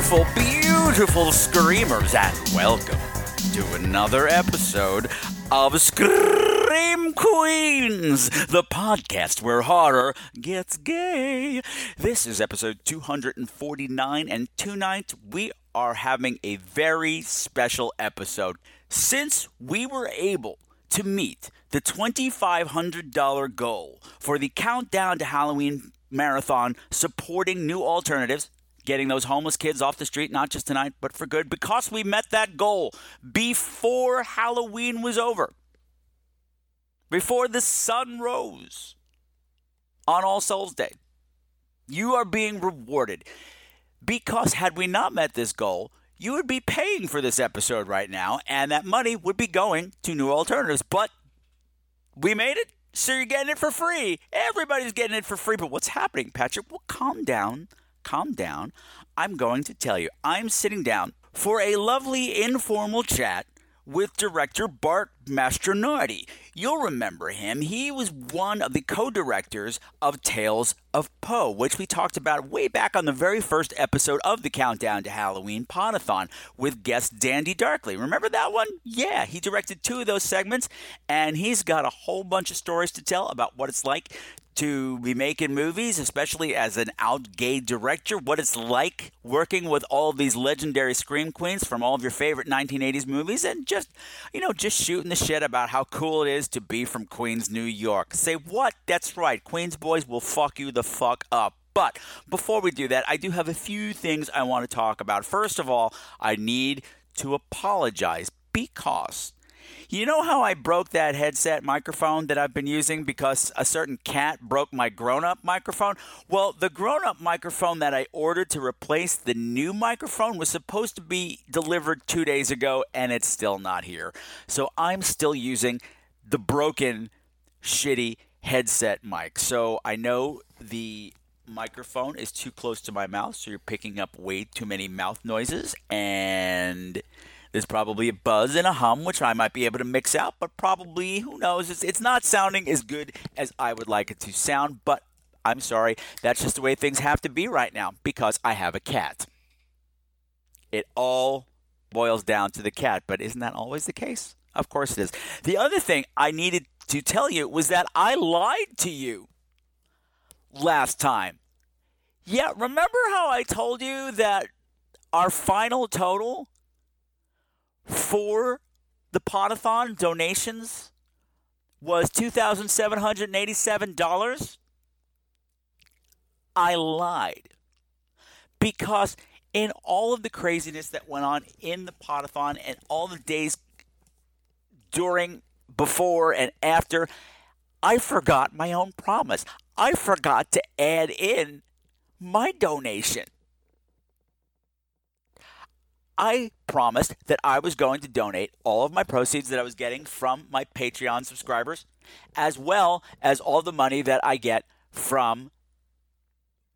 Beautiful, beautiful screamers, and welcome to another episode of Scream Queens, the podcast where horror gets gay. This is episode 249, and tonight we are having a very special episode. Since we were able to meet the $2,500 goal for the Countdown to Halloween marathon supporting new alternatives, getting those homeless kids off the street, not just tonight, but for good, because we met that goal before Halloween was over, before the sun rose on All Souls Day. You are being rewarded because had we not met this goal, you would be paying for this episode right now, and that money would be going to new alternatives. But we made it, so you're getting it for free. Everybody's getting it for free. But what's happening, Patrick? Well, calm down. Calm down. I'm going to tell you. I'm sitting down for a lovely informal chat with director Bart Mastronardi. You'll remember him. He was one of the co-directors of Tales of Poe, which we talked about way back on the very first episode of the Countdown to Halloween Podathon with guest Dandy Darkly. Remember that one? Yeah, he directed two of those segments, and he's got a whole bunch of stories to tell about what it's like to be making movies, especially as an out gay director, what it's like working with all these legendary scream queens from all of your favorite 1980s movies, and just, you know, just shooting the shit about how cool it is to be from Queens, New York. Say what? That's right. Queens boys will fuck you the fuck up. But before we do that, I do have a few things I want to talk about. First of all, I need to apologize because you know how I broke that headset microphone that I've been using because a certain cat broke my grown up microphone? Well, the grown up microphone that I ordered to replace the new microphone was supposed to be delivered two days ago and it's still not here. So I'm still using the broken, shitty headset mic. So I know the microphone is too close to my mouth, so you're picking up way too many mouth noises and there's probably a buzz and a hum, which I might be able to mix out, but probably, who knows? It's, it's not sounding as good as I would like it to sound, but I'm sorry. That's just the way things have to be right now because I have a cat. It all boils down to the cat, but isn't that always the case? Of course it is. The other thing I needed to tell you was that I lied to you last time. Yeah, remember how I told you that our final total for the Podathon donations was $2,787. I lied because in all of the craziness that went on in the Podathon and all the days during, before, and after, I forgot my own promise. I forgot to add in my donation. I promised that I was going to donate all of my proceeds that I was getting from my Patreon subscribers, as well as all the money that I get from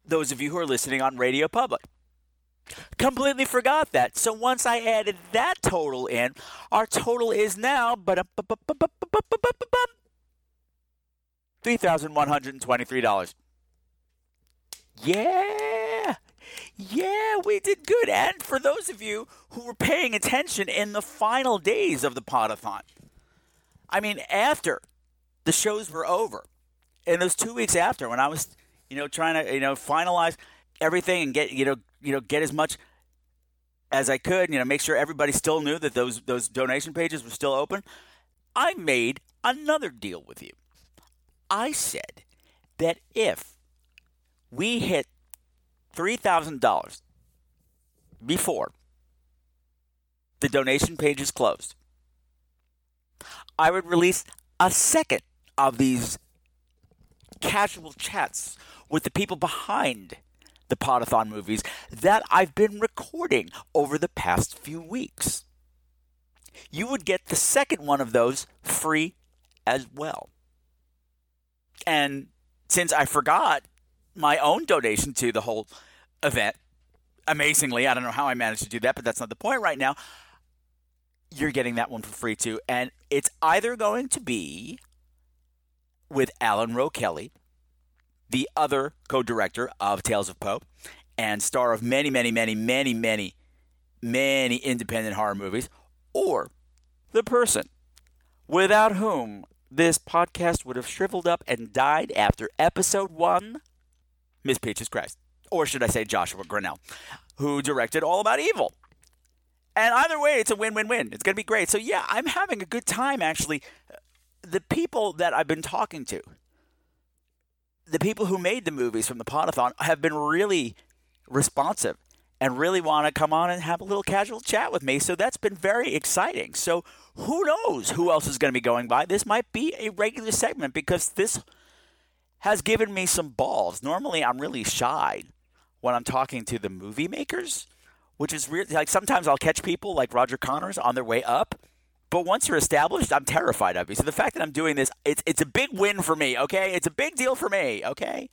those of you who are listening on Radio Public. Completely forgot that. So once I added that total in, our total is now $3,123. Yeah. Yeah, we did good. And for those of you who were paying attention in the final days of the Podathon, I mean, after the shows were over, and those two weeks after, when I was, you know, trying to, you know, finalize everything and get, you know, you know, get as much as I could, you know, make sure everybody still knew that those those donation pages were still open. I made another deal with you. I said that if we hit $3,000 before the donation page is closed, I would release a second of these casual chats with the people behind the Podathon movies that I've been recording over the past few weeks. You would get the second one of those free as well. And since I forgot my own donation to the whole event, amazingly, I don't know how I managed to do that, but that's not the point right now. You're getting that one for free too. And it's either going to be with Alan Rowe Kelly, the other co director of Tales of Poe and star of many, many, many, many, many, many independent horror movies, or the person without whom this podcast would have shriveled up and died after episode one, Miss Peaches Christ. Or should I say Joshua Grinnell, who directed All About Evil. And either way, it's a win win win. It's going to be great. So, yeah, I'm having a good time actually. The people that I've been talking to, the people who made the movies from the Podathon have been really responsive and really want to come on and have a little casual chat with me. So that's been very exciting. So who knows who else is going to be going by? This might be a regular segment because this has given me some balls. Normally, I'm really shy when I'm talking to the movie makers, which is really like sometimes I'll catch people like Roger Connors on their way up but once you're established, I'm terrified of you. So the fact that I'm doing this, it's it's a big win for me. Okay, it's a big deal for me. Okay,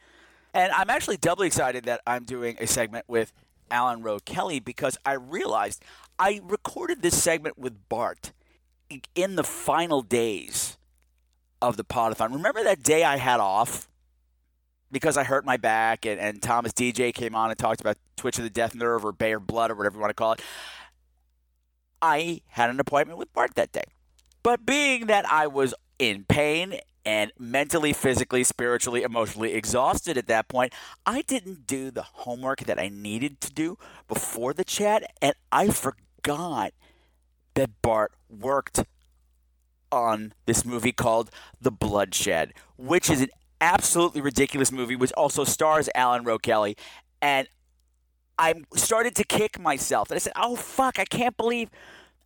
and I'm actually doubly excited that I'm doing a segment with Alan Rowe Kelly because I realized I recorded this segment with Bart in the final days of the podathon. Remember that day I had off because I hurt my back and, and Thomas DJ came on and talked about Twitch of the Death Nerve or or Blood or whatever you want to call it. I had an appointment with Bart that day. But being that I was in pain and mentally, physically, spiritually, emotionally exhausted at that point, I didn't do the homework that I needed to do before the chat, and I forgot that Bart worked on this movie called The Bloodshed, which is an absolutely ridiculous movie, which also stars Alan Rowe Kelly. And I started to kick myself. And I said, "Oh fuck! I can't believe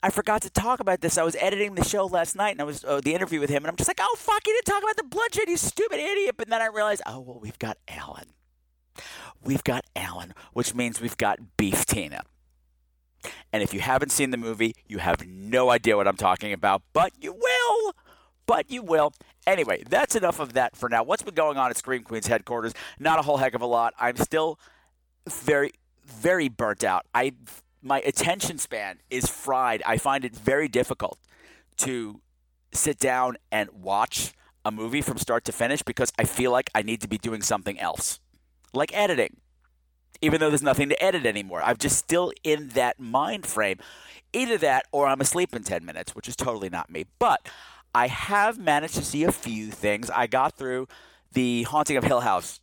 I forgot to talk about this. I was editing the show last night, and I was uh, the interview with him, and I'm just like, oh fuck! You didn't talk about the bloodshed, you stupid idiot." But then I realized, oh well, we've got Alan. We've got Alan, which means we've got Beef Tina. And if you haven't seen the movie, you have no idea what I'm talking about, but you will. But you will. Anyway, that's enough of that for now. What's been going on at Scream Queen's headquarters? Not a whole heck of a lot. I'm still very very burnt out. I my attention span is fried. I find it very difficult to sit down and watch a movie from start to finish because I feel like I need to be doing something else, like editing. Even though there's nothing to edit anymore, I'm just still in that mind frame. Either that or I'm asleep in 10 minutes, which is totally not me. But I have managed to see a few things. I got through The Haunting of Hill House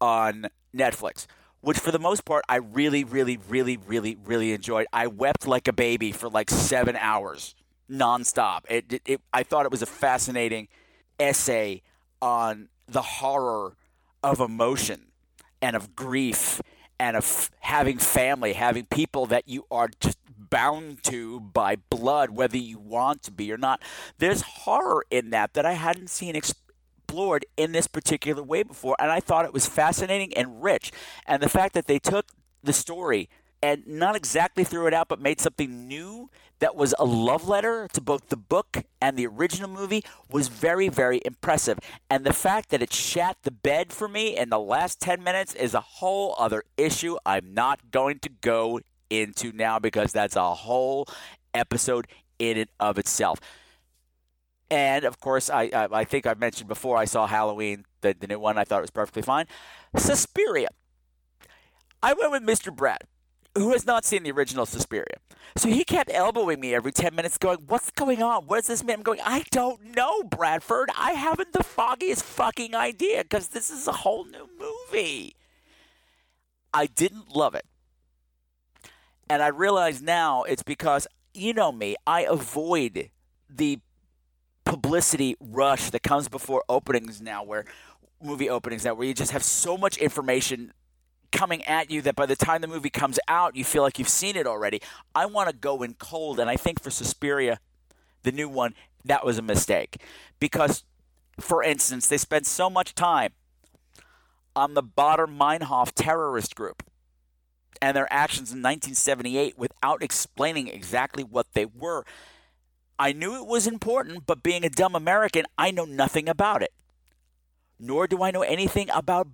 on Netflix, which for the most part I really, really, really, really, really enjoyed. I wept like a baby for like seven hours nonstop. It, it, it, I thought it was a fascinating essay on the horror of emotion and of grief and of having family, having people that you are just bound to by blood, whether you want to be or not. There's horror in that that I hadn't seen explored in this particular way before. And I thought it was fascinating and rich. And the fact that they took the story and not exactly threw it out, but made something new that was a love letter to both the book and the original movie was very, very impressive. And the fact that it shat the bed for me in the last 10 minutes is a whole other issue I'm not going to go into now because that's a whole episode in and of itself. And of course, I, I, I think I've mentioned before I saw Halloween, the, the new one. I thought it was perfectly fine. Suspiria. I went with Mr. Brad, who has not seen the original Suspiria. So he kept elbowing me every 10 minutes, going, What's going on? What does this mean? I'm going, I don't know, Bradford. I haven't the foggiest fucking idea because this is a whole new movie. I didn't love it. And I realize now it's because, you know me, I avoid the publicity rush that comes before openings now, where movie openings now, where you just have so much information coming at you that by the time the movie comes out, you feel like you've seen it already. I want to go in cold, and I think for Suspiria, the new one, that was a mistake because, for instance, they spent so much time on the Baader Meinhof terrorist group and their actions in 1978 without explaining exactly what they were. I knew it was important, but being a dumb American, I know nothing about it. Nor do I know anything about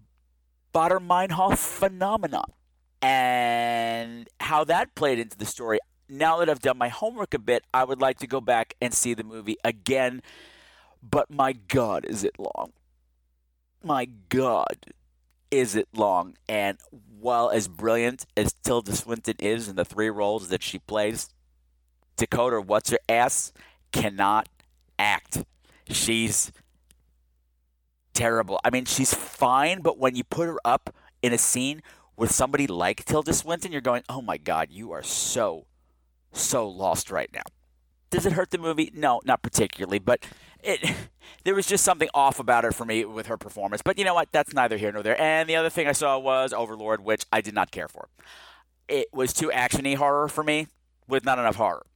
Baader Meinhof phenomenon and how that played into the story. Now that I've done my homework a bit, I would like to go back and see the movie again. But my God, is it long? My God, is it long? And while as brilliant as Tilda Swinton is in the three roles that she plays, Dakota What's Her Ass cannot act. She's terrible. I mean, she's fine, but when you put her up in a scene with somebody like Tilda Swinton, you're going, oh my God, you are so, so lost right now. Does it hurt the movie? No, not particularly, but it there was just something off about it for me with her performance. But you know what? That's neither here nor there. And the other thing I saw was Overlord, which I did not care for. It was too actiony horror for me with not enough horror.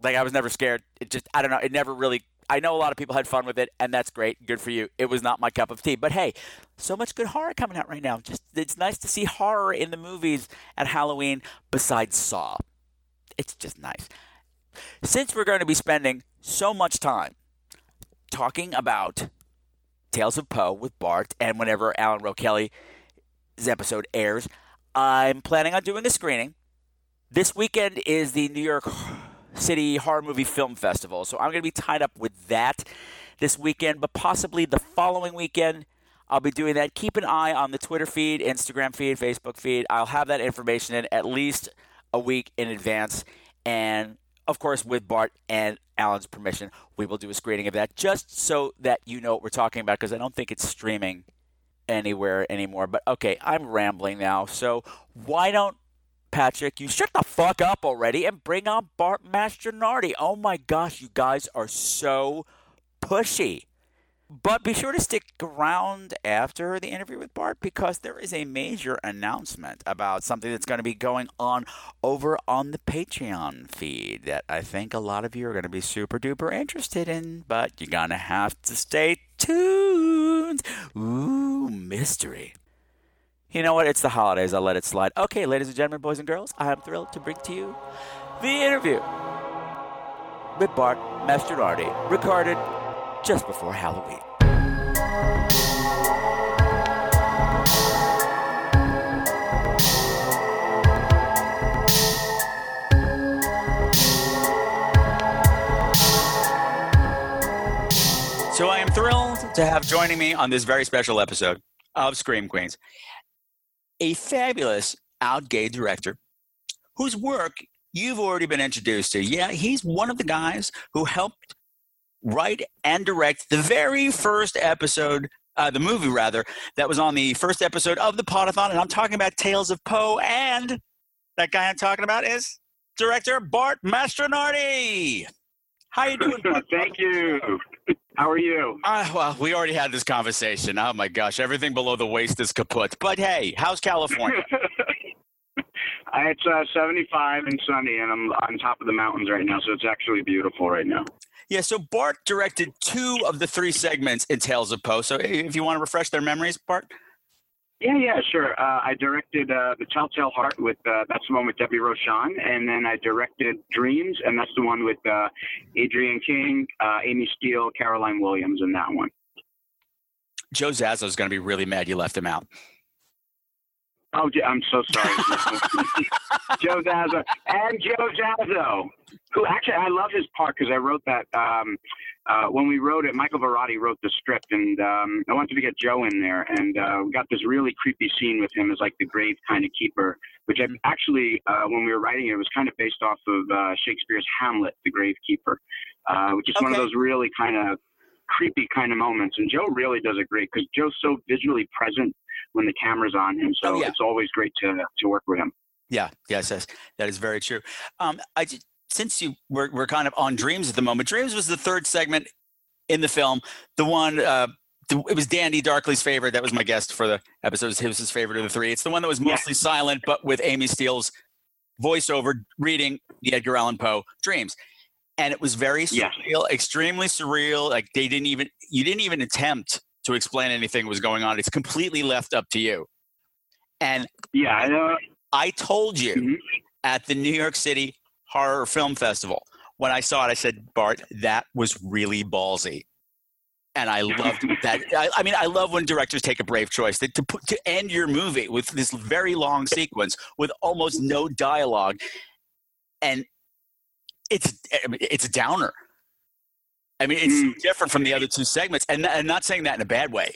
Like I was never scared. It just I don't know. It never really. I know a lot of people had fun with it, and that's great. Good for you. It was not my cup of tea. But hey, so much good horror coming out right now. Just it's nice to see horror in the movies at Halloween besides Saw. It's just nice. Since we're going to be spending so much time talking about Tales of Poe with Bart, and whenever Alan Rowe Kelly's episode airs, I'm planning on doing a screening. This weekend is the New York City Horror Movie Film Festival. So I'm going to be tied up with that this weekend, but possibly the following weekend. I'll be doing that. Keep an eye on the Twitter feed, Instagram feed, Facebook feed. I'll have that information in at least a week in advance. And of course, with Bart and Alan's permission, we will do a screening of that just so that you know what we're talking about because I don't think it's streaming anywhere anymore. But okay, I'm rambling now. So why don't Patrick, you shut the fuck up already and bring on Bart Mastronardi. Oh my gosh, you guys are so pushy. But be sure to stick around after the interview with Bart because there is a major announcement about something that's going to be going on over on the Patreon feed that I think a lot of you are going to be super duper interested in. But you're going to have to stay tuned. Ooh, mystery. You know what? It's the holidays. I'll let it slide. Okay, ladies and gentlemen, boys and girls, I am thrilled to bring to you the interview with Bart Mastronardi, recorded just before Halloween. So I am thrilled to have joining me on this very special episode of Scream Queens a fabulous out gay director whose work you've already been introduced to. Yeah, he's one of the guys who helped write and direct the very first episode, uh, the movie rather, that was on the first episode of the Podathon. And I'm talking about Tales of Poe. And that guy I'm talking about is director Bart Mastronardi. How you doing? Bart? Thank you. How are you? Uh, well, we already had this conversation. Oh my gosh, everything below the waist is kaput. But hey, how's California? it's uh, 75 and sunny, and I'm on top of the mountains right now, so it's actually beautiful right now. Yeah, so Bart directed two of the three segments in Tales of Poe. So if you want to refresh their memories, Bart. Yeah, yeah, sure. Uh, I directed uh, The Telltale Heart with, uh, that's the one with Debbie Rochon. And then I directed Dreams, and that's the one with uh, Adrienne King, uh, Amy Steel, Caroline Williams, and that one. Joe Zaso is going to be really mad you left him out. Oh, I'm so sorry. Joe Zaso. And Joe Zaso, who actually, I love his part because I wrote that. Um, uh, when we wrote it, Michael Varrati wrote the script, and um, I wanted to get Joe in there, and uh, we got this really creepy scene with him as like the grave kind of keeper, which I, actually, uh, when we were writing it, it was kind of based off of uh, Shakespeare's Hamlet, the grave keeper, uh, which is okay. one of those really kind of creepy kind of moments. And Joe really does it great because Joe's so visually present when the camera's on him, so oh, yeah. it's always great to to work with him. Yeah, yes, yes, that is very true. Um, I just, since you we're, we're kind of on dreams at the moment dreams was the third segment in the film the one uh, the, it was dandy darkly's favorite that was my guest for the episode it was his favorite of the three it's the one that was mostly yeah. silent but with amy steel's voiceover reading the edgar allan poe dreams and it was very surreal yeah. extremely surreal like they didn't even you didn't even attempt to explain anything was going on. It's completely left up to you. And Yeah, I know. I told you Mhm. at the New York City Horror Film Festival when I saw it, I said, Bart, that was really ballsy. And I loved that. I, I mean, I love when directors take a brave choice to, to put to end your movie with this very long sequence with almost no dialogue, and it's it's a downer. I mean, it's Mm. different from the other two segments, and I'm not saying that in a bad way.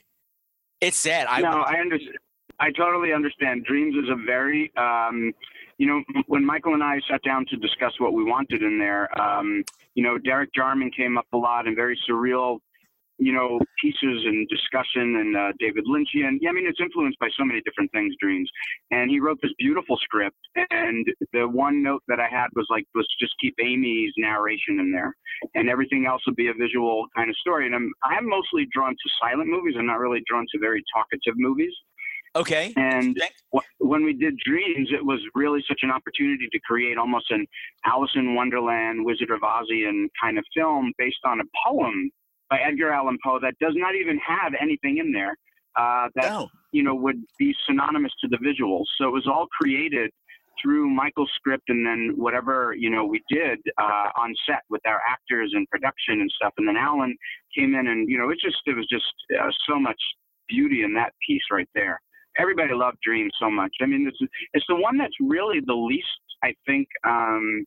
It's sad. I no, I understand. I totally understand. Dreams is a very, um, you know, when Michael and I sat down to discuss what we wanted in there, um, you know, Derek Jarman came up a lot and very surreal, you know, pieces and discussion and uh, David Lynchian. Yeah, I mean, it's influenced by so many different things, Dreams. And he wrote this beautiful script. And the one note that I had was like, let's just keep Amy's narration in there, and everything else would be a visual kind of story. And I'm I'm mostly drawn to silent movies. I'm not really drawn to very talkative movies. okay. And wh- when we did Dreams, it was really such an opportunity to create almost an Alice in Wonderland, Wizard of Ozian kind of film based on a poem by Edgar Allan Poe that does not even have anything in there uh, that No. you know would be synonymous to the visuals. So it was all created through Michael's script and then whatever you know we did uh, on set with our actors and production and stuff. And then Alan came in and you know it just it was just uh, so much beauty in that piece right there. Everybody loved Dream so much. I mean, it's it's the one that's really the least. I think. Um,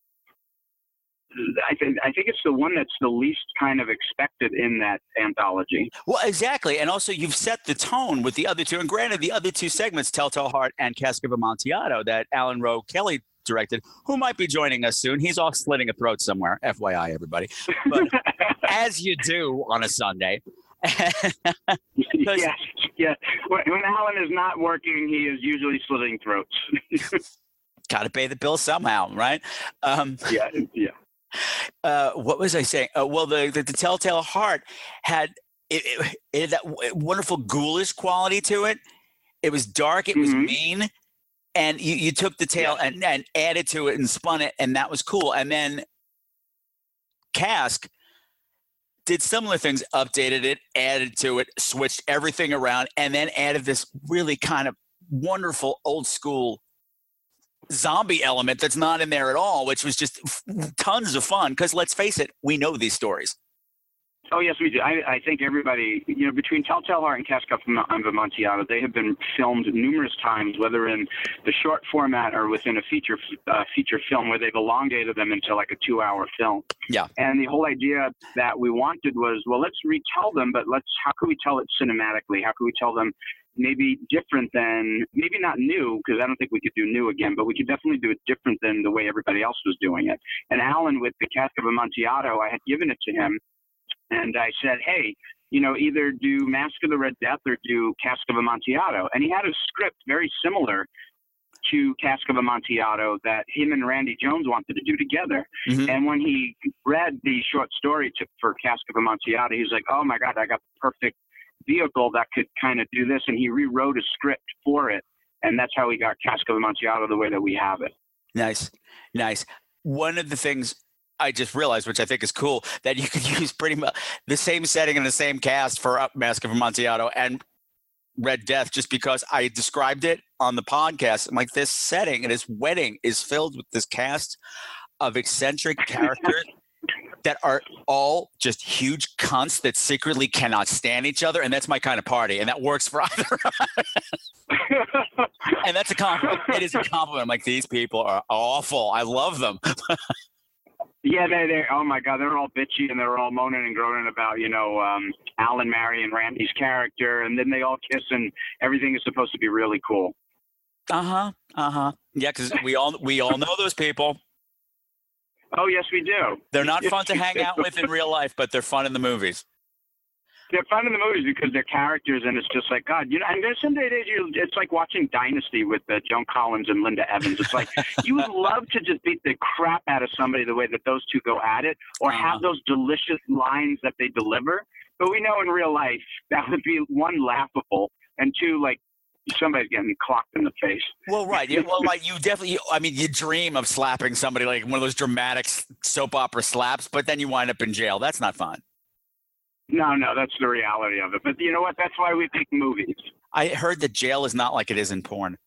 I think I think it's the one that's the least kind of expected in that anthology. Well, exactly. And also, you've set the tone with the other two. And granted, the other two segments, Telltale Heart and Cask of Amontillado, that Alan Rowe Kelly directed, who might be joining us soon. He's off slitting a throat somewhere, FYI, everybody. But as you do on a Sunday. yes, yeah. When, when Alan is not working, he is usually slitting throats. Got to pay the bill somehow, right? Um, yeah, yeah. Uh, what was I saying? Uh, well, the, the the Telltale Heart had it, it, it had that wonderful ghoulish quality to it. It was dark. It was Mhm. mean, and you, you took the tale and, and added to it and spun it, and that was cool. And then Cask did similar things, updated it, added to it, switched everything around, and then added this really kind of wonderful old school zombie element that's not in there at all, which was just f- tons of fun. Because let's face it, we know these stories. Oh yes, we do. I, I think everybody, you know, between Telltale Heart and Cask of Amontillado, they have been filmed numerous times, whether in the short format or within a feature uh, feature film, where they've elongated them into like a two-hour film. Yeah. And the whole idea that we wanted was, well, let's retell them, but let's how can we tell it cinematically? How can we tell them maybe different than maybe not new because I don't think we could do new again, but we could definitely do it different than the way everybody else was doing it. And Alan with the Cask of Amontillado, I had given it to him and I said, hey, you know, either do Mask of the Red Death or do Cask of Amontillado. And he had a script very similar to Cask of Amontillado that him and Randy Jones wanted to do together. Mhm. And when he read the short story to, for Cask of Amontillado, he's like, oh my God, I got the perfect vehicle that could kind of do this. And he rewrote a script for it. And that's how we got of Amontillado the way that we have it. Nice, nice. One of the things I just realized, which I think is cool, that you could use pretty much the same setting and the same cast for Up Mask of Amontillado and Red Death, just because I described it on the podcast. I'm like, this setting and this wedding is filled with this cast of eccentric characters that are all just huge cunts that secretly cannot stand each other, and that's my kind of party, and that works for either. and that's a compliment. It is a compliment. I'm like, these people are awful. I love them. Yeah, they they oh my god, they're all bitchy and they're all moaning and groaning about you know um, Alan, Mary, and Randy's character, and then they all kiss and everything is supposed to be really cool. Uh huh. Uh huh. Yeah, because we all we all know those people. Oh yes, we do. They're not fun to hang out with in real life, but they're fun in the movies. They're fun in the movies because they're characters, and it's just like God, you know. And there's some days you, it's like watching Dynasty with uh, Joan Collins and Linda Evans. It's like you would love to just beat the crap out of somebody the way that those two go at it, or Uh-huh. have those delicious lines that they deliver. But we know in real life that would be one laughable, and two like somebody's getting clocked in the face. Well, right. Yeah, well, like you definitely. I mean, you dream of slapping somebody like one of those dramatic soap opera slaps, but then you wind up in jail. That's not fun. No, no, that's the reality of it. But you know what? That's why we make movies. I heard that jail is not like it is in porn.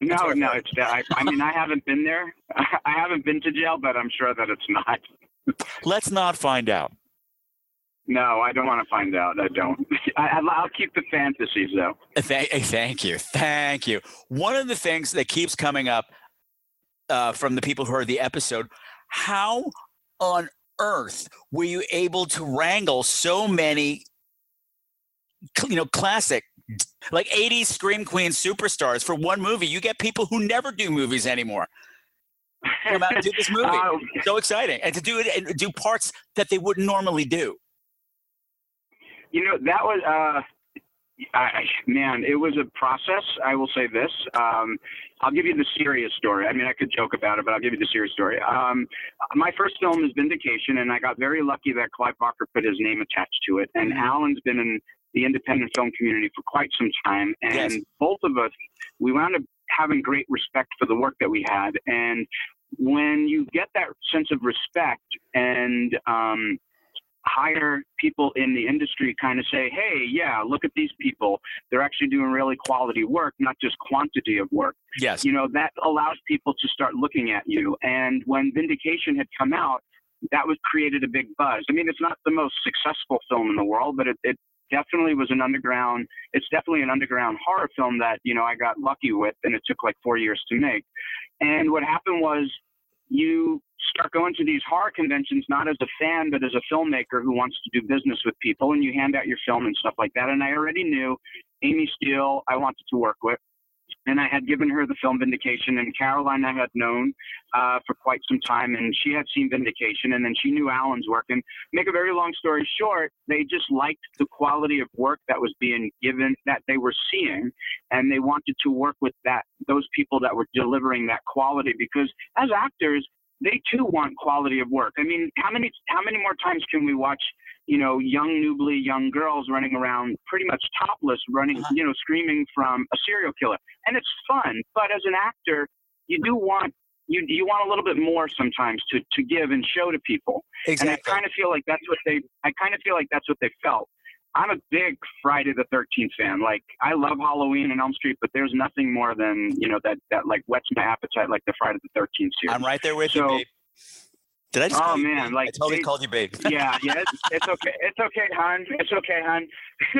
No, no, it's I, I mean I haven't been there. I haven't been to jail, but I'm sure that it's not. Let's not find out. No, I don't want to find out. I don't. I, I- I'll keep the fantasies though. Thank, thank you. Thank you. One of the things that keeps coming up uh, from the people who heard the episode how on earth were you able to wrangle so many, you know, classic, like 80s Scream Queen superstars for one movie? You get people who never do movies anymore. Come out and do this movie. Uh, so exciting. And to do it and do parts that they wouldn't normally do. You know that was uh I, man it was a process i will say this. Um i'll give you the serious story. I mean i could joke about it but i'll give you the serious story. Um my first film is vindication and i got very lucky that clive barker put his name attached to it. And alan's been in the independent film community for quite some time. And Yes. both of us we wound up having great respect for the work that we had. And when you get that sense of respect and um higher people in the industry kind of say, hey, yeah, look at these people. They're actually doing really quality work, not just quantity of work. Yes. You know, that allows people to start looking at you. And when Vindication had come out, that was created a big buzz. I mean, it's not the most successful film in the world, but it, it definitely was an underground, it's definitely an underground horror film that, you know, I got lucky with and it took like four years to make. And what happened was you start going to these horror conventions not as a fan but as a filmmaker who wants to do business with people and you hand out your film and stuff like that. And i already knew amy steel i wanted to work with and i had given her the film vindication and caroline i had known uh, for quite some time and she had seen vindication and then she knew alan's work. And make a very long story short they just liked the quality of work that was being given that they were seeing and they wanted to work with that those people that were delivering that quality because as actors they too want quality of work. I mean, how many how many more times can we watch, you know, young newly young girls running around pretty much topless, running, Uh-huh. you know, screaming from a serial killer, and it's fun. But as an actor, you do want you you want a little bit more sometimes to to give and show to people. Exactly. And I kind of feel like that's what they I kind of feel like that's what they felt. I'm a big Friday the 13th fan. Like I love Halloween and Elm Street, but there's nothing more than you know that that like whets my appetite like the Friday the 13th series. I'm right there with you, babe. Did I just Oh, call you man, like, I totally they- called you babe. yeah, yeah, it's, it's okay. It's okay, hon. It's okay, hon.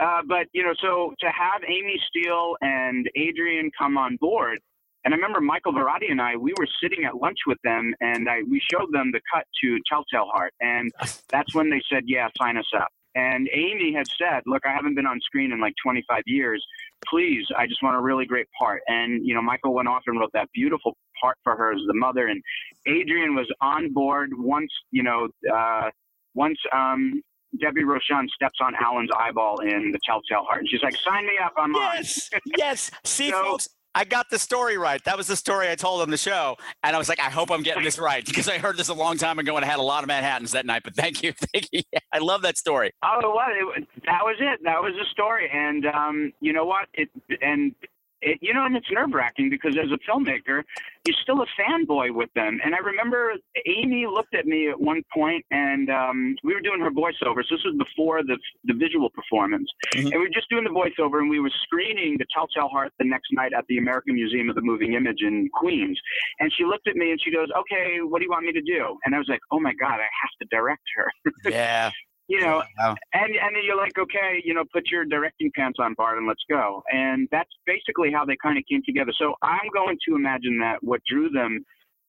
uh, but you know, so to have Amy Steel and Adrienne come on board, and I remember Michael Varrati and I, we were sitting at lunch with them, and I we showed them the cut to Telltale Heart, and that's when they said, "Yeah, sign us up." And Amy had said, "Look, I haven't been on screen in like 25 years. Please, I just want a really great part." And you know, Michael went off and wrote that beautiful part for her as the mother, and Adrienne was on board once, you know, uh, once um, Debbie Rochon steps on Alan's eyeball in the Telltale Heart. And she's like, sign me up, I'm on. Yes, yes. See, So- folks, I got the story right. That was the story I told on the show, and I was like, I hope I'm getting this right because I heard this a long time ago and I had a lot of Manhattan's that night. But thank you, thank you. I love that story. Oh, it was. It, that was it. That was the story. And um, you know what? It and it, you know, and it's nerve wracking because as a filmmaker, you're still a fanboy with them. And I remember Amy looked at me at one point, and um, we were doing her voiceovers. This was before the the visual performance, Mhm. and we were just doing the voiceover, and we were screening the Telltale Heart the next night at the American Museum of the Moving Image in Queens. And she looked at me and she goes, "Okay, what do you want me to do?" And I was like, "Oh my God, I have to direct her." Yeah. you know, oh, Wow. and and then you're like, okay, you know, put your directing pants on, Bart, and let's go. And that's basically how they kind of came together. So I'm going to imagine that what drew them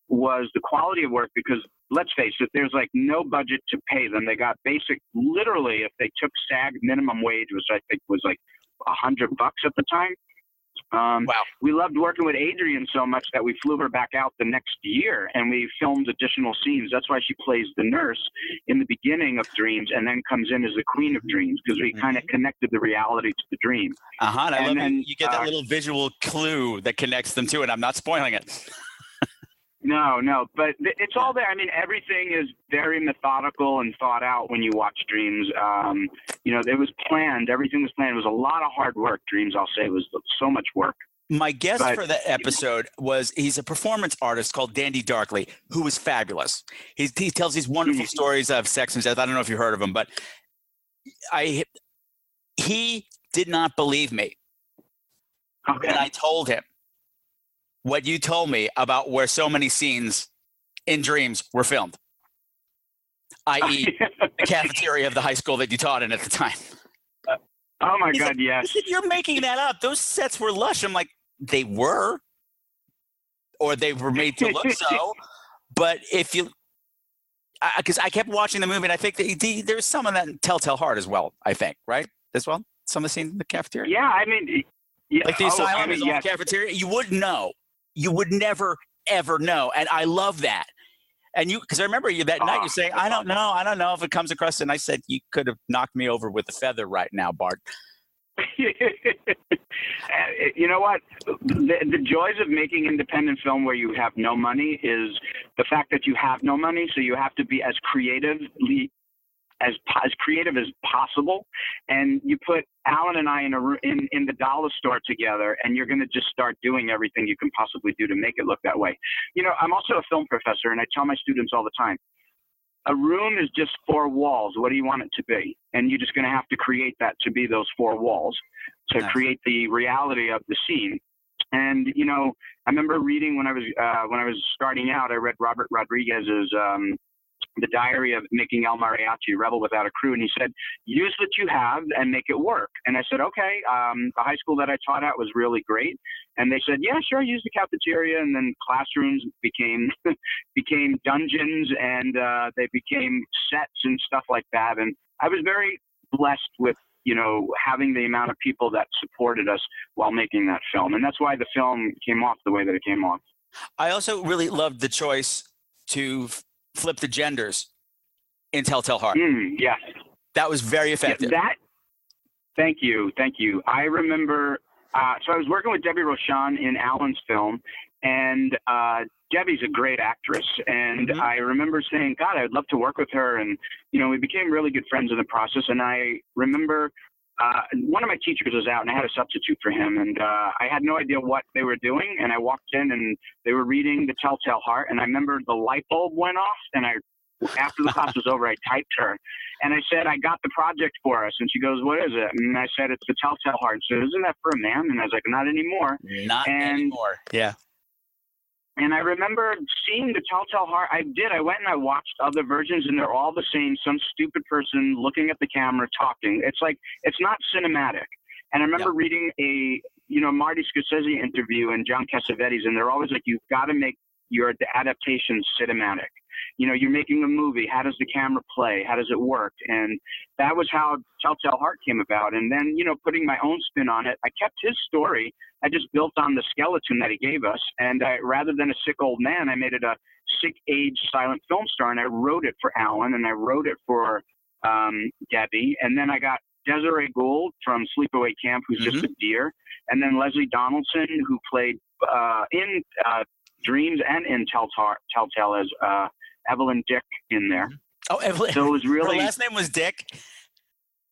was the quality of work because let's face it, there's like no budget to pay them. They got basic, literally, if they took SAG minimum wage, which I think was like a hundred bucks at the time. Um, Wow. we loved working with Adrienne so much that we flew her back out the next year and we filmed additional scenes. That's why she plays the nurse in the beginning of Dreams and then comes in as the Queen of Dreams because we kind of connected the reality to the dream. Uh huh. And I And love then, you, you get that uh, little visual clue that connects them to it. I'm not spoiling it. No, no, but it's all there. I mean, everything is very methodical and thought out when you watch Dreams. Um, you know, it was planned. Everything was planned. It was a lot of hard work. Dreams, I'll say, was so much work. My guest But- for that episode was he's a performance artist called Dandy Darkly, who was fabulous. He's, he tells these wonderful stories of sex and death. I don't know if you heard of him, but I he did not believe me Okay. when I told him what you told me about where so many scenes in dreams were filmed, i.e., the cafeteria of the high school that you taught in at the time. Uh, oh my He's God, like, yes. You're making that up. Those sets were lush. I'm like, they were, or they were made to look so. But if you, because I, kept watching the movie, and I think that he, there's some of that in Telltale Heart as well. I think, right? As well, some of the scenes in the cafeteria. Yeah, I mean, yeah, Like the oh, I mean, is all yes. the cafeteria. You wouldn't know. You would never ever know. And I love that. And you, because I remember you that night, ah, Oh, you're saying, "I don't know, I don't know if it comes across." And I said, "You could have knocked me over with a feather right now, Bart." You know what? The, the joys of making independent film where you have no money is the fact that you have no money, so you have to be as creatively as as creative as possible. And you put Alan and I in a in in the dollar store together, and you're going to just start doing everything you can possibly do to make it look that way. You know, I'm also a film professor, and I tell my students all the time. A room is just four walls. What do you want it to be? And you're just going to have to create that to be those four walls to Nice. create the reality of the scene. And you know, I remember reading when I was uh, when I was starting out. I read Robert Rodriguez's um, "The Diary of Making El Mariachi: Rebel Without a Crew," and he said, "Use what you have and make it work." And I said, "Okay." Um, the high school that I taught at was really great, and they said, "Yeah, sure, use the cafeteria." And then classrooms became became dungeons, and uh, they became sets and stuff like that. And I was very blessed with you know, having the amount of people that supported us while making that film. And that's why the film came off the way that it came off. I also really loved the choice to flip the genders in Telltale Heart. Mm, yes. That was very Yeah, effective. that, thank you. Thank you. I remember, uh, so I was working with Debbie Rochon in Alan's film, and uh, Debbie's a great actress. And Mhm. I remember saying, God, I'd love to work with her. And, you know, we became really good friends in the process. And I remember uh, one of my teachers was out and I had a substitute for him. And uh, I had no idea what they were doing. And I walked in and they were reading The Telltale Heart. And I remember the light bulb went off. And I, after the class was over, I typed her. And I said, I got the project for us. And she goes, What is it? And I said, It's The Telltale Heart. So Isn't that for a man? And I was like, Not anymore. Not and- anymore. Yeah. And I remember seeing the Telltale Heart. I did. I went and I watched other versions, and they're all the same. Some stupid person looking at the camera talking. It's like it's not cinematic. And I remember reading a you know Marty Scorsese interview and John Cassavetes, and they're always like, you've got to make your adaptation cinematic. You know, you're making a movie. How does the camera play? How does it work? And that was how Telltale Heart came about. And then, you know, putting my own spin on it, I kept his story. I just built on the skeleton that he gave us. And I, rather than a sick old man, I made it a sick age silent film star. And I wrote it for Alan and I wrote it for um, Debbie. And then I got Desiree Gould from Sleepaway Camp, who's just a deer. And then Lesleh Donaldson, who played uh, in uh, Dreams and in Telltale, Telltale as uh, Evelyn Dick in there. Oh, Evelyn. So it was really. Her last name was Dick.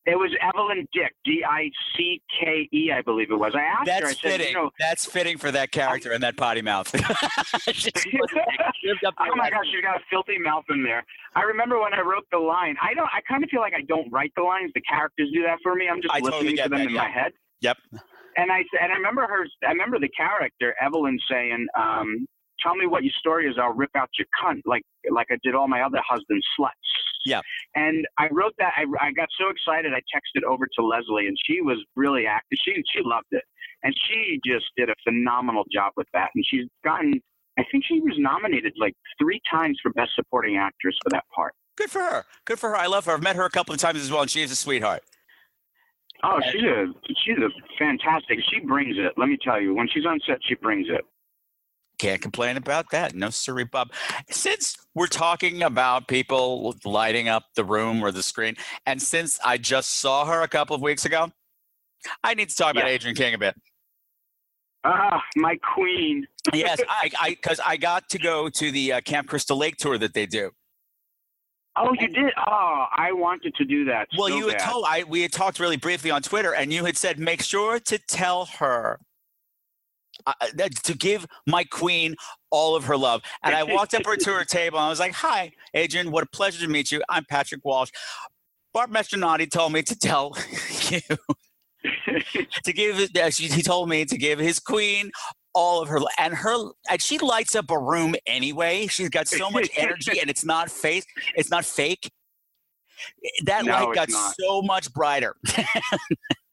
it was Evelyn Dick, D I C K E, I believe it was. I asked her. I That's said, fitting. you know, That's fitting for that character and that potty mouth. She was a dick. She lived up to oh my gosh, she's got a filthy mouth in there. I remember when I wrote the line. I don't. I kind of feel like I don't write the lines. The characters do that for me. I'm just I totally listening get to them that, in yeah. my head. Yep. And I and I remember her. I remember the character Evelyn saying, um, "Tell me what your story is. I'll rip out your cunt like like I did all my other husbands' sluts." Yeah. And I wrote that. I, I got so excited. I texted over to Lesleh, and she was really active. She she loved it, and she just did a phenomenal job with that. And she's gotten. I think she was nominated like three times for Best Supporting Actress for that part. Good for her. Good for her. I love her. I've met her a couple of times as well, and she is a sweetheart. Oh, she's a she's a fantastic. She brings it. Let me tell you, when she's on set, she brings it. Can't complain about that. No, sorry, Bob. Since we're talking about people lighting up the room or the screen, and since I just saw her a couple of weeks ago, I need to talk about Adrienne King a bit. Ah, my queen. Yes, I, I, because I got to go to the uh, Camp Crystal Lake tour that they do. Oh, you did. Oh, I wanted to do that. Well, so you had bad. told I we had talked really briefly on Twitter, and you had said make sure to tell her uh, to give my queen all of her love. And I walked up to her table and I was like, "Hi, Adrienne. What a pleasure to meet you. I'm Patrick Walsh." Bart Mastronardi told me to tell you to give. He told me to give his queen all of her and her and she lights up a room anyway. She's got so much energy and it's not fake. It's not fake. That No, light got not. so much brighter.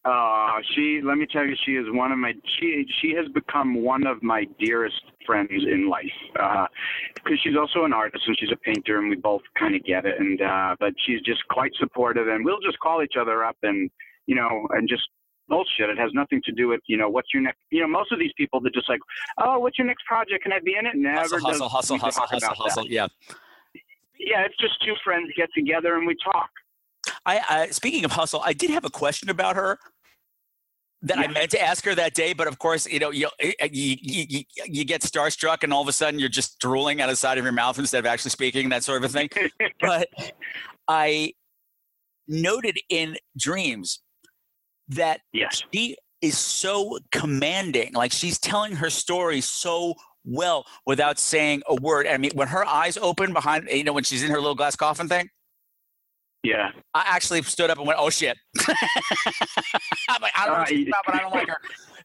Uh, she. Let me tell you, she is one of my. She she has become one of my dearest friends in life. Because she's also an artist and she's a painter, and we both kind of get it. And uh, but she's just quite supportive, and we'll just call each other up and you know and just bullshit. It has nothing to do with you know what's your next. You know, most of these people that just like, oh, what's your next project? Can I be in it? Never hustle, does hustle, hustle, hustle, hustle, about that. hustle. Yeah. Yeah, it's just two friends get together and we talk. I, I speaking of hustle, I did have a question about her that I meant to ask her that day, but of course, you know, you, eh, eh, you, you, you, you get starstruck and all of a sudden you're just drooling out of the side of your mouth instead of actually speaking, that sort of a thing. but I noted in dreams that Yes. she is so commanding. Like she's telling her story so well without saying a word. I mean, when her eyes open behind, you know, when she's in her little glass coffin thing, Yeah. I actually stood up and went, "Oh shit!" I'm like, I don't know what she's about, but I don't like her.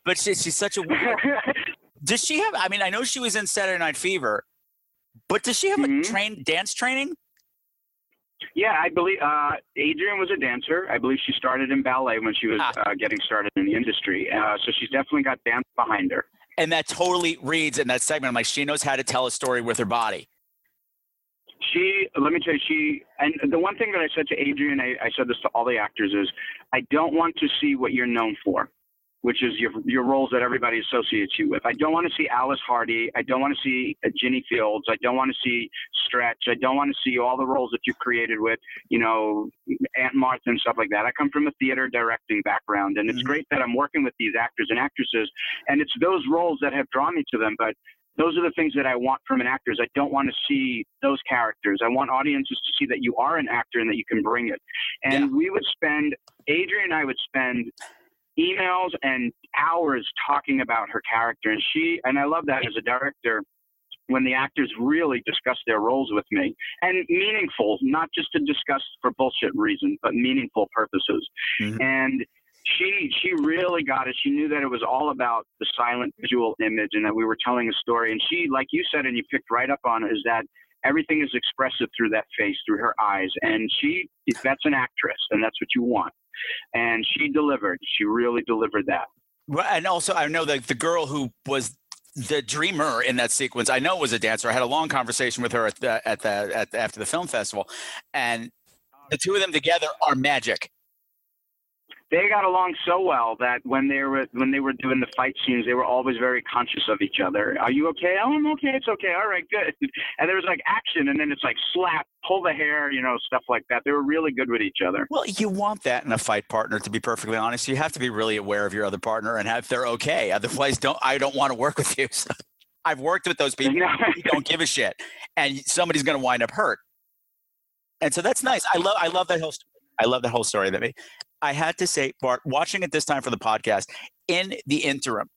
But she, she's such a weird. Does she have? I mean, I know she was in Saturday Night Fever, but does she have Mhm. a train dance training? Yeah, I believe uh, Adrienne was a dancer. I believe she started in ballet when she was Ah. uh, getting started in the industry. Uh, so she's definitely got dance behind her. And that totally reads in that segment. I'm like, she knows how to tell a story with her body. She, let me tell you, she, and the one thing that I said to Adrienne, I, I said this to all the actors, is I don't want to see what you're known for, which is your your roles that everybody associates you with. I don't want to see Alice Hardy. I don't want to see uh, Ginny Fields. I don't want to see Stretch. I don't want to see all the roles that you created with, you know, Aunt Martha and stuff like that. I come from a theater directing background, and it's Mhm. great that I'm working with these actors and actresses, and it's those roles that have drawn me to them. But those are the things that I want from an actor. Is I don't want to see those characters. I want audiences to see that you are an actor and that you can bring it. And Yeah. we would spend, Adrienne and I would spend emails and hours talking about her character. And she, and I love that as a director, when the actors really discuss their roles with me and meaningful, not just to discuss for bullshit reasons, but meaningful purposes. Mhm. And she she really got it. She knew that it was all about the silent visual image and that we were telling a story. And she, like you said, and you picked right up on is that everything is expressive through that face, through her eyes. And she that's an actress and that's what you want. And she delivered. She really delivered that. Well, And also, I know that the girl who was the dreamer in that sequence, I know was a dancer. I had a long conversation with her at the, at the, at the after the film festival, and the two of them together are magic. They got along so well that when they were when they were doing the fight scenes, they were always very conscious of each other. Are you okay? Oh, I'm okay. It's okay. All right, good. And there was like action, and then it's like slap, pull the hair, you know, stuff like that. They were really good with each other. Well, you want that in a fight partner. To be perfectly honest, you have to be really aware of your other partner and have they're okay. Otherwise, don't I don't want to work with you. So, I've worked with those people. who don't give a shit, and somebody's going to wind up hurt. And so that's nice. I love I love that whole story. I love that whole story. That me. I had to say, Bart, watching it this time for the podcast, in the interim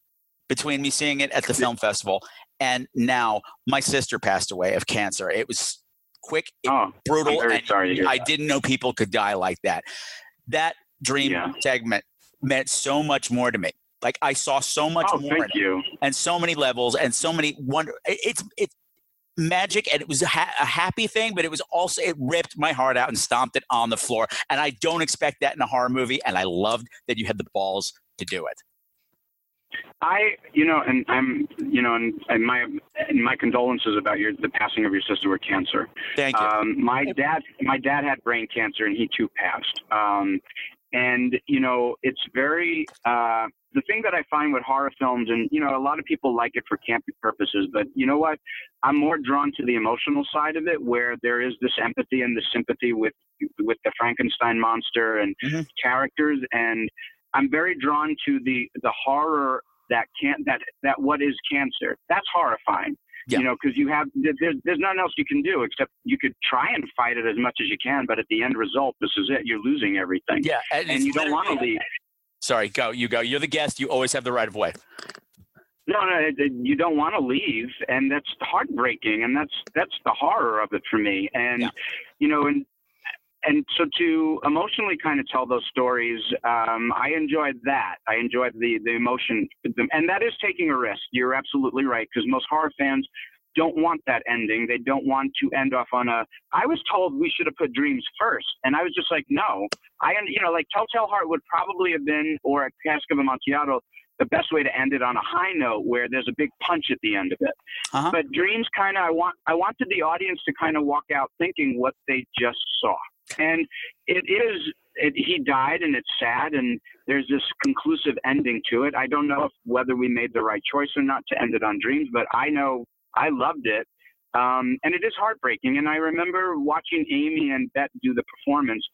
between me seeing it at the film festival and now, my sister passed away of cancer. It was quick, it oh, brutal, and sorry to hear I that. didn't know people could die like that. That dream Yeah. segment meant so much more to me. Like I saw so much oh, more in thank it you. and so many levels and so many wonder. It's it's magic and it was a, ha- a happy thing, but it was also it ripped my heart out and stomped it on the floor. And I don't expect that in a horror movie. And I loved that you had the balls to do it. I, you know, and I'm, you know, and, and my and my condolences about your the passing of your sister with cancer. Thank you. Um, my dad, my dad had brain cancer, and he too passed. Um, and you know, it's very uh, the thing that I find with horror films, and you know, a lot of people like it for campy purposes, but you know what? I'm more drawn to the emotional side of it, where there is this empathy and the sympathy with with the Frankenstein monster and Mhm. characters, and I'm very drawn to the the horror that can that that what is cancer. That's horrifying. Yeah. You know, because you have there's there's nothing else you can do except you could try and fight it as much as you can, but at the end result, this is it. You're losing everything, yeah, and, and you don't want to leave. Sorry, go. You go. You're the guest. You always have the right of way. No, no, you don't want to leave, and that's heartbreaking, and that's that's the horror of it for me. And Yeah. you know, and and so to emotionally kind of tell those stories, um, I enjoyed that. I enjoyed the the emotion, and that is taking a risk. You're absolutely right, because most horror fans don't want that ending. They don't want to end off on a. I was told we should have put Dreams first, and I was just like, no. I, you know, like Telltale Heart would probably have been, or a Cask of Amontillado, the best way to end it on a high note where there's a big punch at the end of it. Uh-huh. But Dreams kind of, I want, I wanted the audience to kind of walk out thinking what they just saw, and it is. It, he died, and it's sad, and there's this conclusive ending to it. I don't know if whether we made the right choice or not to end it on Dreams, but I know I loved it. Um, and it is heartbreaking. And I remember watching Amy and Bette do the performance.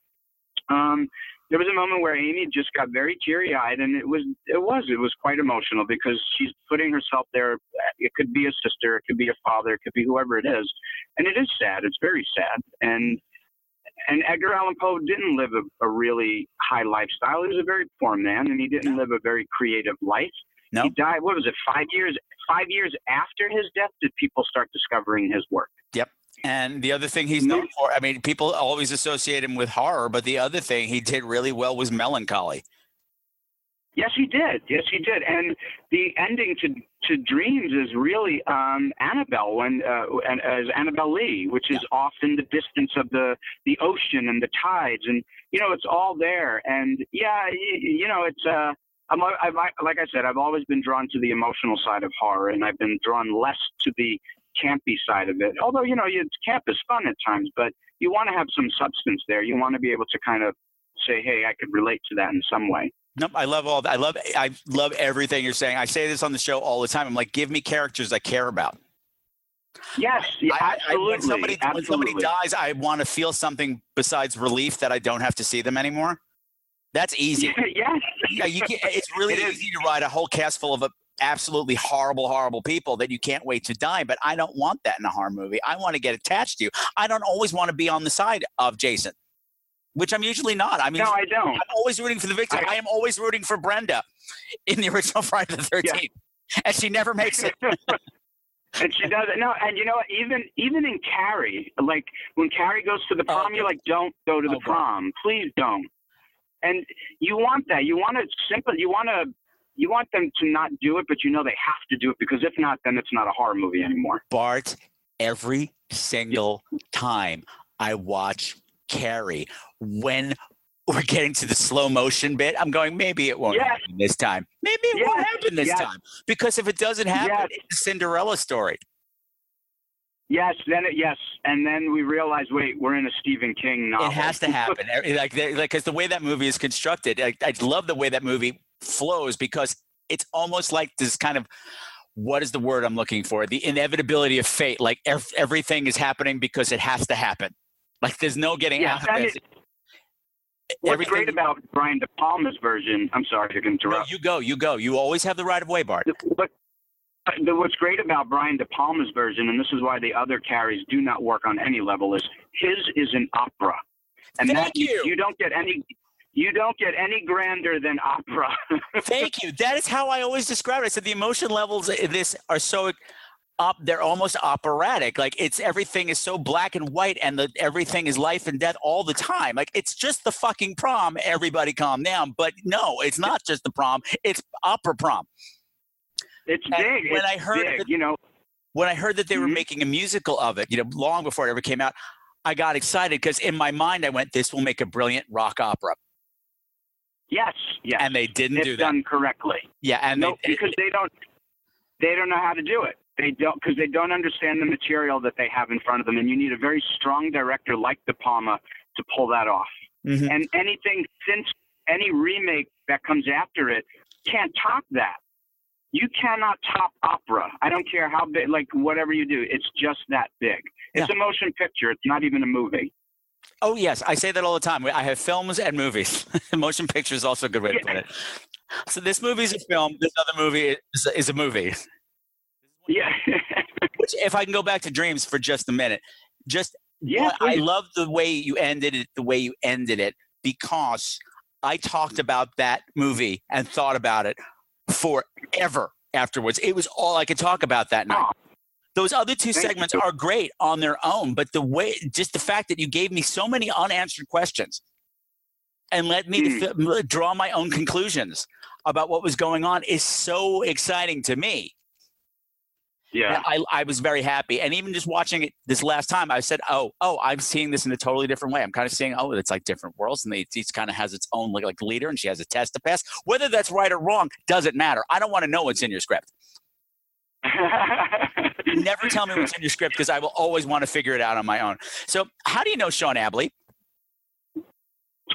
Um, there was a moment where Amy just got very teary eyed, and it was it was it was quite emotional because she's putting herself there. It could be a sister, it could be a father, it could be whoever it is, and it is sad. It's very sad. And and Edgar Allan Poe didn't live a, a really high lifestyle. He was a very poor man, and he didn't live a very creative life. No. He died. What was it? Five years. Five years after his death, did people start discovering his work? Yep. And the other thing he's known for, I mean, people always associate him with horror, but the other thing he did really well was melancholy. Yes, he did. Yes, he did. And the ending to to Dreams is really um, Annabel when uh, and, as Annabel Lee, which is off in the distance of the the ocean and the tides, and you know it's all there. And yeah, you, you know it's. Uh, I'm, I've, like I said, I've always been drawn to the emotional side of horror, and I've been drawn less to the campy side of it. Although you know, you, camp is fun at times, but you want to have some substance there. You want to be able to kind of say, "Hey, I could relate to that in some way." Nope, I love all that. I love I love everything you're saying. I say this on the show all the time. I'm like, give me characters I care about. Yes, yeah, I- I- absolutely. when somebody when somebody dies, I want to feel something besides relief that I don't have to see them anymore. That's easy. yeah, you can, it's really It easy to write a whole cast full of uh, absolutely horrible, horrible people that you can't wait to die. But I don't want that in a horror movie. I want to get attached to you. I don't always want to be on the side of Jason, which I'm usually not. I mean, No, I don't. I'm always rooting for the victim. I, I- am always rooting for Brenda in the original Friday the Thirteenth, and she never makes it. and she does it. No, and you know, what? even even in Carrie, like when Carrie goes to the Oh, prom, you're like, don't go to the Oh, God. prom, please don't. And you want that. You want to simple. You want to. You want them to not do it, but you know they have to do it because if not, then it's not a horror movie anymore. Bart, every single time I watch Carrie, when we're getting to the slow motion bit, I'm going, maybe it won't Yes. happen this time. Maybe it won't happen this yes. time. Because if it doesn't happen, Yes. it's a Cinderella story. Yes, then it, yes, and then we realize, wait, we're in a Stephen King novel. It has to happen. Like, like, because the way that movie is constructed, I, I love the way that movie flows because it's almost like this kind of what is the word I'm looking for? The inevitability of fate. Like ev- everything is happening because it has to happen. Like there's no getting Yeah, out of it- What's Everything- great about Brian De Palma's version? I'm sorry to No, interrupt. you go, you go. You always have the right of way, Bart. What, Uh, the, what's great about Brian De Palma's version, and this is why the other carries do not work on any level, is his is an opera, and Thank that you. you don't get any. You don't get any grander than opera. Thank you. That is how I always describe it. I said the emotion levels in this are so up they're almost operatic. Like it's everything is so black and white and the everything is life and death all the time. Like it's just the fucking prom. Everybody calm down. But no, it's not just the prom. It's opera prom. It's And big. when it's I heard big, it- you know, When I heard that they were Mhm. making a musical of it, you know, long before it ever came out, I got excited because in my mind I went, this will make a brilliant rock opera. yes, yes, And they didn't it's do that. done correctly. Yeah, and no, they, because they don't. They don't know how to do it. They don't because they don't understand the material that they have in front of them, and you need a very strong director like De Palma to pull that off. Mhm. And anything since any remake that comes after it can't top that. You cannot top opera. I don't care how big, like whatever you do, it's just that big. It's a motion picture. It's not even a movie. Oh yes, I say that all the time. I have films and movies. Motion picture is also a good way to put it. So this movie is a film. This other movie is, is a movie. Yeah. Which, if I can go back to Dreams for just a minute, just yeah. I love the way you ended it. The way you ended it because I talked about that movie and thought about it forever afterwards. It was all I could talk about that night. Those other two segments are great on their own, but the way, just the fact that you gave me so many unanswered questions and let me Hmm. f- draw my own conclusions about what was going on is so exciting to me. Yeah. I, I was very happy. And even just watching it this last time, I said, oh, oh, I'm seeing this in a totally different way. I'm kind of seeing, oh, it's like different worlds and they, each kind of has its own like, like leader and she has a test to pass. Whether that's right or wrong doesn't matter. I don't want to know what's in your script. Never tell me what's in your script because I will always want to figure it out on my own. So how do you know Sean Abley?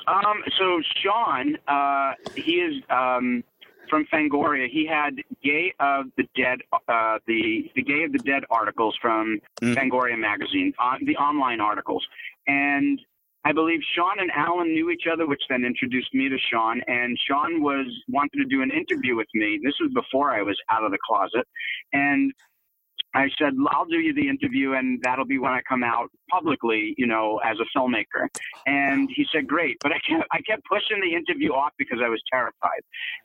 Um, so Sean, uh, he is um, from Fangoria. He had Gay of the Dead, uh, the the Gay of the Dead articles from Mhm. Fangoria magazine, on the online articles, and I believe Sean and Alan knew each other, which then introduced me to Sean. And Sean was wanted to do an interview with me. This was before I was out of the closet, and I said, I'll do you the interview, and that'll be when I come out publicly, you know, as a filmmaker. And he said, great. But I kept, I kept pushing the interview off because I was terrified.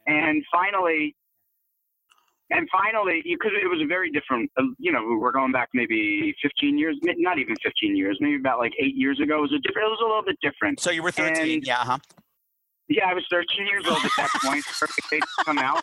And finally, and finally, because it was a very different, uh, you know, we're going back maybe 15 years, not even 15 years, maybe about like eight years ago. It was a different, it was a little bit different. So you were 13. And- yeah, huh? Yeah, I was 13 years old at that point. Come out.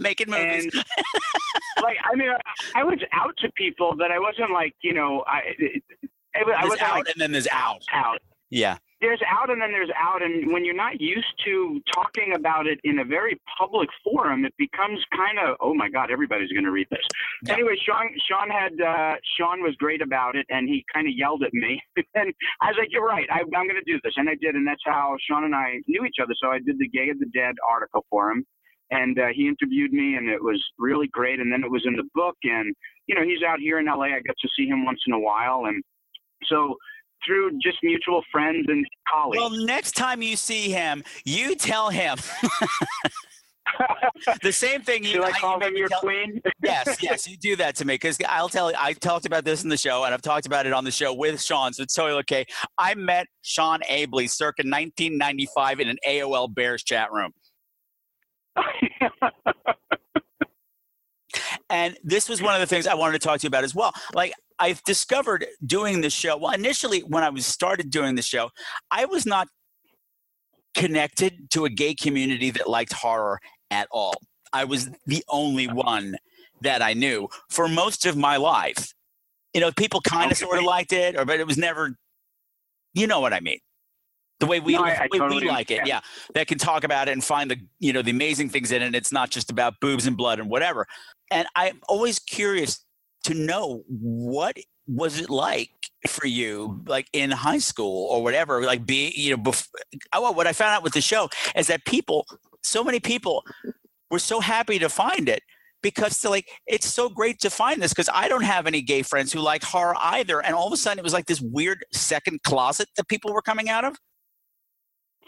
Making movies. And like, I mean, I, I was out to people but I wasn't like, you know, I, it, it, I wasn't out like and then there's out. out. Yeah. There's out and then there's out, and when you're not used to talking about it in a very public forum, it becomes kind of, oh my God, everybody's going to read this. Yeah. Anyway, Sean, Sean had, uh, Sean was great about it, and he kind of yelled at me, and I was like, you're right, I, I'm going to do this, and I did, and that's how Sean and I knew each other. So I did the Gay of the Dead article for him, and uh, he interviewed me, and it was really great. And then it was in the book, and you know, he's out here in LA. I get to see him once in a while, and so through just mutual friends and colleagues. Well, next time you see him, you tell him the same thing you, Should I call him me your tell- queen? yes, yes, you do that to me because I'll tell you. I talked about this in the show, and I've talked about it on the show with Sean. So it's totally okay. I met Sean Abley circa 1995 in an AOL Bears chat room, and this was one of the things I wanted to talk to you about as well. Like I've discovered doing the show. Well, initially when I was started doing the show, I was not connected to a gay community that liked horror at all. I was the only one that I knew for most of my life. You know, people kind of sort of liked it, or but it was never. You know what I mean? The way we, No, I- way totally we like it, yeah. That can talk about it and find the you know the amazing things in it. It's not just about boobs and blood and whatever. And I'm always curious to know what was it like for you, like in high school or whatever, like be you know. Bef- oh, what I found out with the show is that people, so many people, were so happy to find it because they're like it's so great to find this because I don't have any gay friends who like horror either, and all of a sudden it was like this weird second closet that people were coming out of.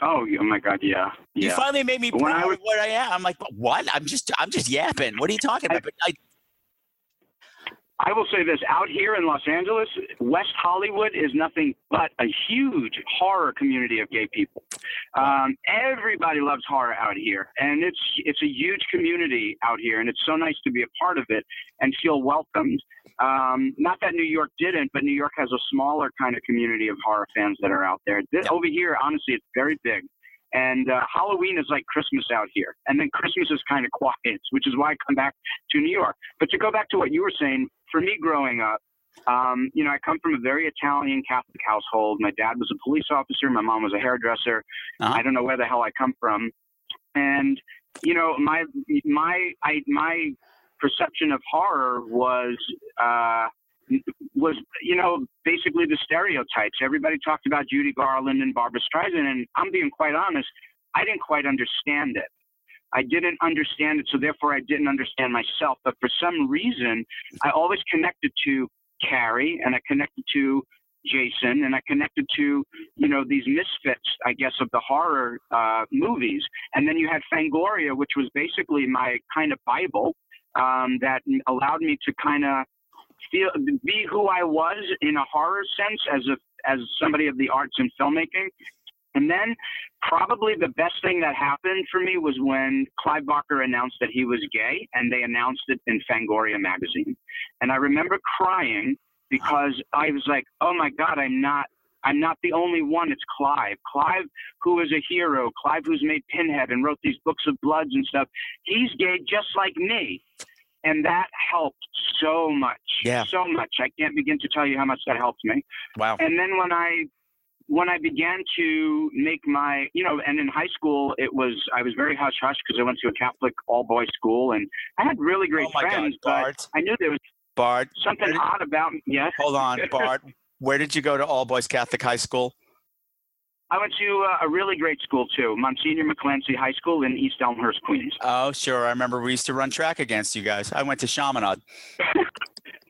Oh, oh my God, yeah, You finally made me I proud was- of what I am. I'm like, what? I'm just, I'm just yapping. What are you talking about? But I, I will say this: out here in Los Angeles, West Hollywood is nothing but a huge horror community of gay people. Um, everybody loves horror out here, and it's it's a huge community out here, and it's so nice to be a part of it and feel welcomed. Um, not that New York didn't, but New York has a smaller kind of community of horror fans that are out there. This. Over here, honestly, it's very big. And uh, Halloween is like Christmas out here, and then Christmas is kind of quiet, which is why I come back to New York. But to go back to what you were saying, for me growing up, um, you know, I come from a very Italian Catholic household. My dad was a police officer. My mom was a hairdresser. Uh-huh. I don't know where the hell I come from. And, you know, my, my, I, my perception of horror was, uh, was, you know, basically the stereotypes. Everybody talked about Judy Garland and Barbra Streisand. And I'm being quite honest, I didn't quite understand it. I didn't understand it, so therefore I didn't understand myself. But for some reason, I always connected to Carrie, and I connected to Jason, and I connected to you know these misfits, I guess, of the horror uh, movies. And then you had Fangoria, which was basically my kind of Bible um, that allowed me to kind of feel be who I was in a horror sense as a as somebody of the arts and filmmaking. And then probably the best thing that happened for me was when Clive Barker announced that he was gay and they announced it in Fangoria magazine. And I remember crying because I was like, "Oh my god, I'm not I'm not the only one. It's Clive. Clive, who is a hero. Clive, who's made Pinhead and wrote these books of bloods and stuff. He's gay just like me. And that helped so much. Yeah. So much. I can't begin to tell you how much that helped me. Wow. And then when I when I began to make my, you know, and in high school, it was I was very hush hush because I went to a Catholic all boys school, and I had really great Oh God, friends, Bart. but I knew there was Bart, something did- odd about me. Yes, hold on, Bart. Where did you go to all boys Catholic high school? I went to uh, a really great school too, Monsignor McClancy High School in East Elmhurst, Queens. Oh, sure. I remember we used to run track against you guys. I went to Chaminade.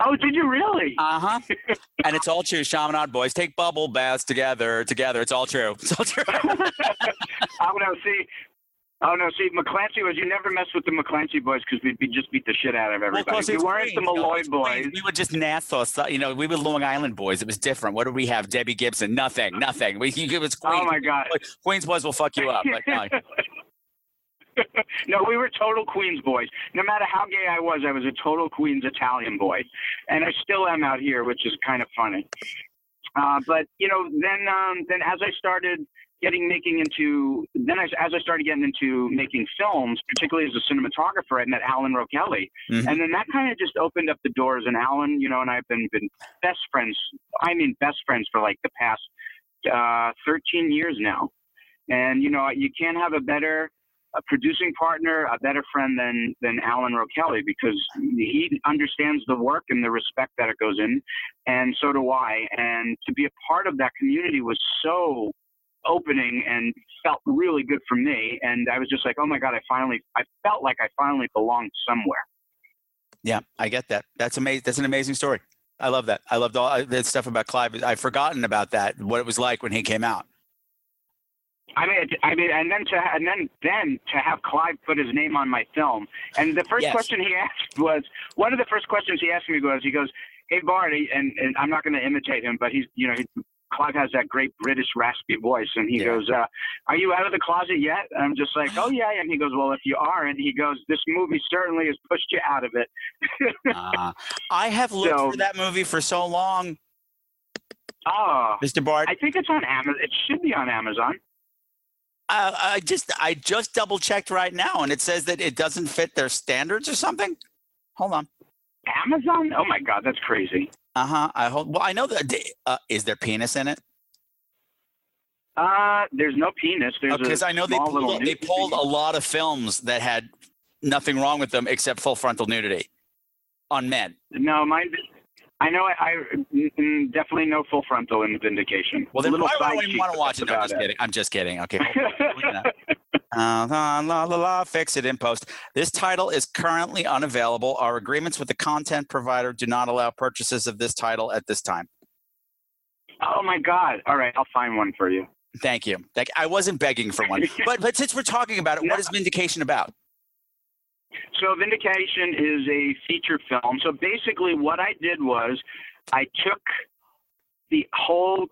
Oh, did you really? Uh huh. and it's all true. Chaminade boys take bubble baths together. Together, it's all true. It's all true. oh no, see. Oh no, see, McClancy was you never mess with the McClancy boys because we'd be just beat the shit out of Well, everybody. course, we weren't the Queens. No, Molloy boys. Queens. We were just Nassau. so- You know, we were Long Island boys. It was different. What did we have? Debbie Gibson. Nothing. Nothing. We it was Queens. Oh my god. Queens boys will fuck you up. But no. no, we were total Queens boys. No matter how gay I was, I was a total Queens Italian boy, and I still am out here, which is kind of funny. Uh, but you know, then um, then as I started getting making into then I, as I started getting into making films, particularly as a cinematographer, I met Alan Rowe Kelly, Mhm. and then that kind of just opened up the doors. And Alan, you know, and I've been been best friends. I mean, best friends for like the past uh, 13 years now. And you know, you can't have a better a producing partner, a better friend than than Alan Rowe Kelly because he understands the work and the respect that it goes in, and so do I. And to be a part of that community was so opening and felt really good for me. And I was just like, oh my god, I finally, I felt like I finally belonged somewhere. Yeah, I get that. That's amazing. That's an amazing story. I love that. I loved all uh, that stuff about Clive. I've forgotten about that. What it was like when he came out. I mean, I mean, and then to and then then to have Clive put his name on my film, and the first Yes. question he asked was one of the first questions he asked me was he goes, "Hey Bart," and, and I'm not going to imitate him, but he's you know he, Clive has that great British raspy voice, and he Yeah. goes, uh, "Are you out of the closet yet?" And I'm just like, "Oh yeah," and he goes, "Well, if you are," and he goes, "This movie certainly has pushed you out of it." Uh, I have looked So- for that movie for so long, Oh, Mr. Bart. I think it's on Amazon. It should be on Amazon. I, I just I just double checked right now, and it says that it doesn't fit their standards or something. Hold on. Amazon? Oh my God, that's crazy. Uh huh. I hope. Well, I know that. Uh, is there penis in it? Uh, there's no penis. Because I know they pulled, they pulled a lot of films that had nothing wrong with them except full frontal nudity on men. No, mine. I know. I, I mm, mm, definitely no full frontal in Vindication. Well, then Little why would I want to watch it? No, I'm just it. kidding. I'm just kidding. Okay. Uh, la, la, la, la, fix it in post. This title is currently unavailable. Our agreements with the content provider do not allow purchases of this title at this time. Oh my God! All right, I'll find one for you. Thank you. Like, I wasn't begging for one, but but since we're talking about it, what is Vindication about? So Vindication is a feature film. So basically, what I did was I took the whole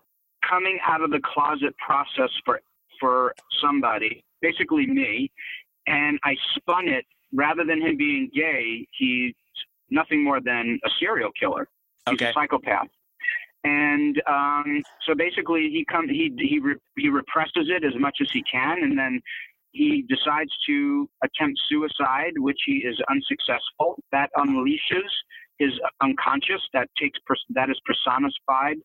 coming out of the closet process for for somebody, basically me, and I spun it rather than him being gay, he's nothing more than a serial killer. He's Okay. a psychopath. And um, so basically, he come he he re, he represses it as much as he can, and then he decides to attempt suicide, which he is unsuccessful. That unleashes his unconscious. That takes that is personified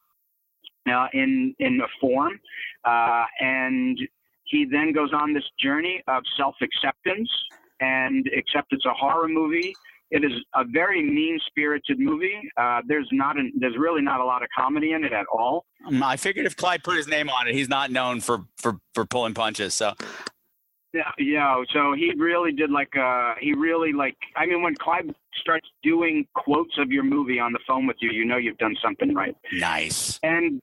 uh, in in a form, uh, and he then goes on this journey of self acceptance. And except it's a horror movie, it is a very mean spirited movie. Uh, there's not an, there's really not a lot of comedy in it at all. Um, I figured if Clive put his name on it, he's not known for for for pulling punches. So Yeah, yeah. So he really did like uh he really like I mean when Clive starts doing quotes of your movie on the phone with you, you know you've done something right. nice. And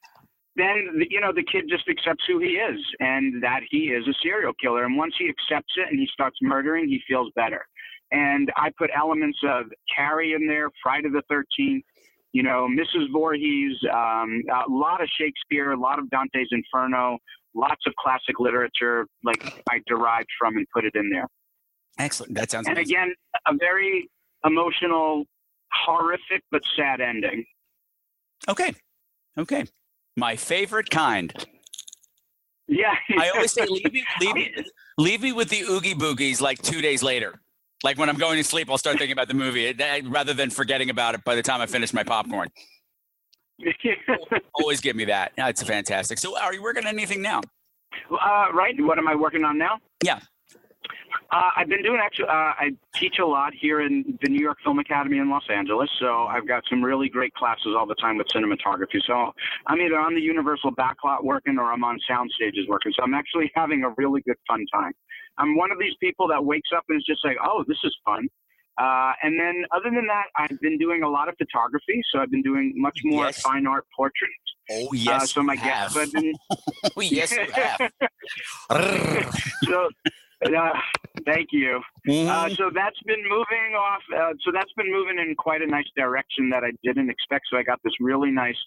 then you know the kid just accepts who he is and that he is a serial killer. And once he accepts it and he starts murdering, he feels better. And I put elements of Carrie in there, Friday the Thirteenth, you know, Mrs. Voorhees, um, a lot of Shakespeare, a lot of Dante's Inferno, lots of classic literature, like I derived from and put it in there. Excellent. That sounds And amazing. again, a very emotional, horrific but sad ending. Okay. Okay. My favorite kind. Yeah. I always say leave me, leave me, leave me with the oogie boogies like two days later. Like when I'm going to sleep, I'll start thinking about the movie eh, rather than forgetting about it by the time I finish my popcorn. Always give me that. That's fantastic. So, are you working on anything now? uh, right. What am I working on now? Yeah. Uh, I've been doing actually. Uh, I teach a lot here in the New York Film Academy in Los Angeles, so I've got some really great classes all the time with cinematography. So I'm either on the Universal backlot working or I'm on sound stages working. So I'm actually having a really good fun time. I'm one of these people that wakes up and is just like, "Oh, this is fun." Uh, and then, other than that, I've been doing a lot of photography. So I've been doing much more Yes. fine art portraits. Oh Uh, yes, so my guests, I've been Oh, yes, you have. So uh, thank you. Uh, Mhm. so that's been moving off. Uh, so that's been moving in quite a nice direction that I didn't expect. So I got this really nice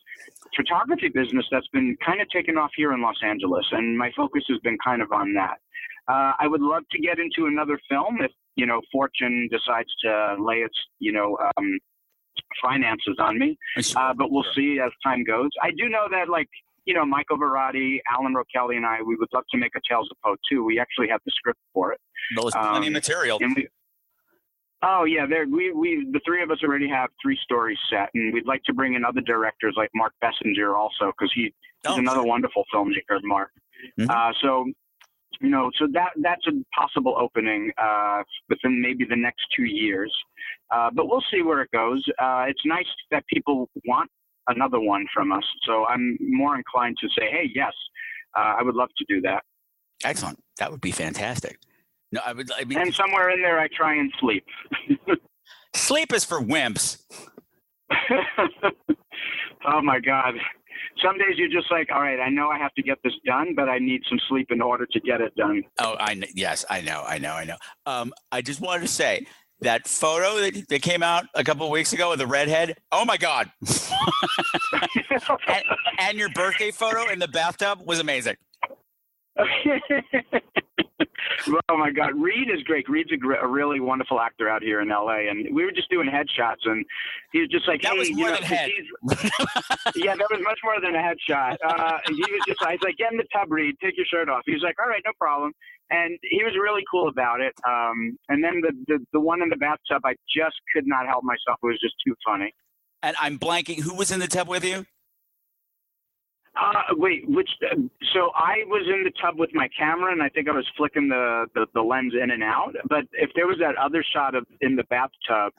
photography business that's been kind of taken off here in Los Angeles, and my focus has been kind of on that. Uh, I would love to get into another film if you know Fortune decides to lay its you know um, finances on me. Uh, but we'll see as time goes. I do know that, like, you know, Michael Varrati, Alan Rowe Kelly, and I, we would love to make a Tales of Poe too. We actually have the script for it. There's plenty of um, material. We, oh yeah, there we we the three of us already have three stories set, and we'd like to bring in other directors like Mark Bessinger also because he, he's Oh, another wonderful filmmaker, Mark. Mhm. Uh, so. You know, so that that's a possible opening uh, within maybe the next two years, uh, but we'll see where it goes. Uh, it's nice that people want another one from us, so I'm more inclined to say, "Hey, yes, uh, I would love to do that." Excellent. That would be fantastic. No, I would. I mean, And somewhere in there, I try and sleep. sleep is for wimps. oh my God. Some days you're just like, all right, I know I have to get this done, but I need some sleep in order to get it done. Oh, I yes, I know, I know, I know. Um, I just wanted to say that photo that, that came out a couple weeks ago with the redhead. Oh my god! and, and your birthday photo in the bathtub was amazing. oh my God, Reed is great. Reed's a, gr- a really wonderful actor out here in LA, and we were just doing headshots, and he was just like, That "Hey, was you more know, than head. yeah, that was much more than a headshot. Uh, he was just, I was like, get in the tub, Reed, take your shirt off. He was like, all right, no problem. And he was really cool about it. Um, and then the, the, the one in the bathtub, I just could not help myself. It was just too funny. And I'm blanking. Who was in the tub with you? Uh, wait, which, uh, so I was in the tub with my camera and I think I was flicking the, the, the lens in and out. But if there was that other shot of in the bathtub,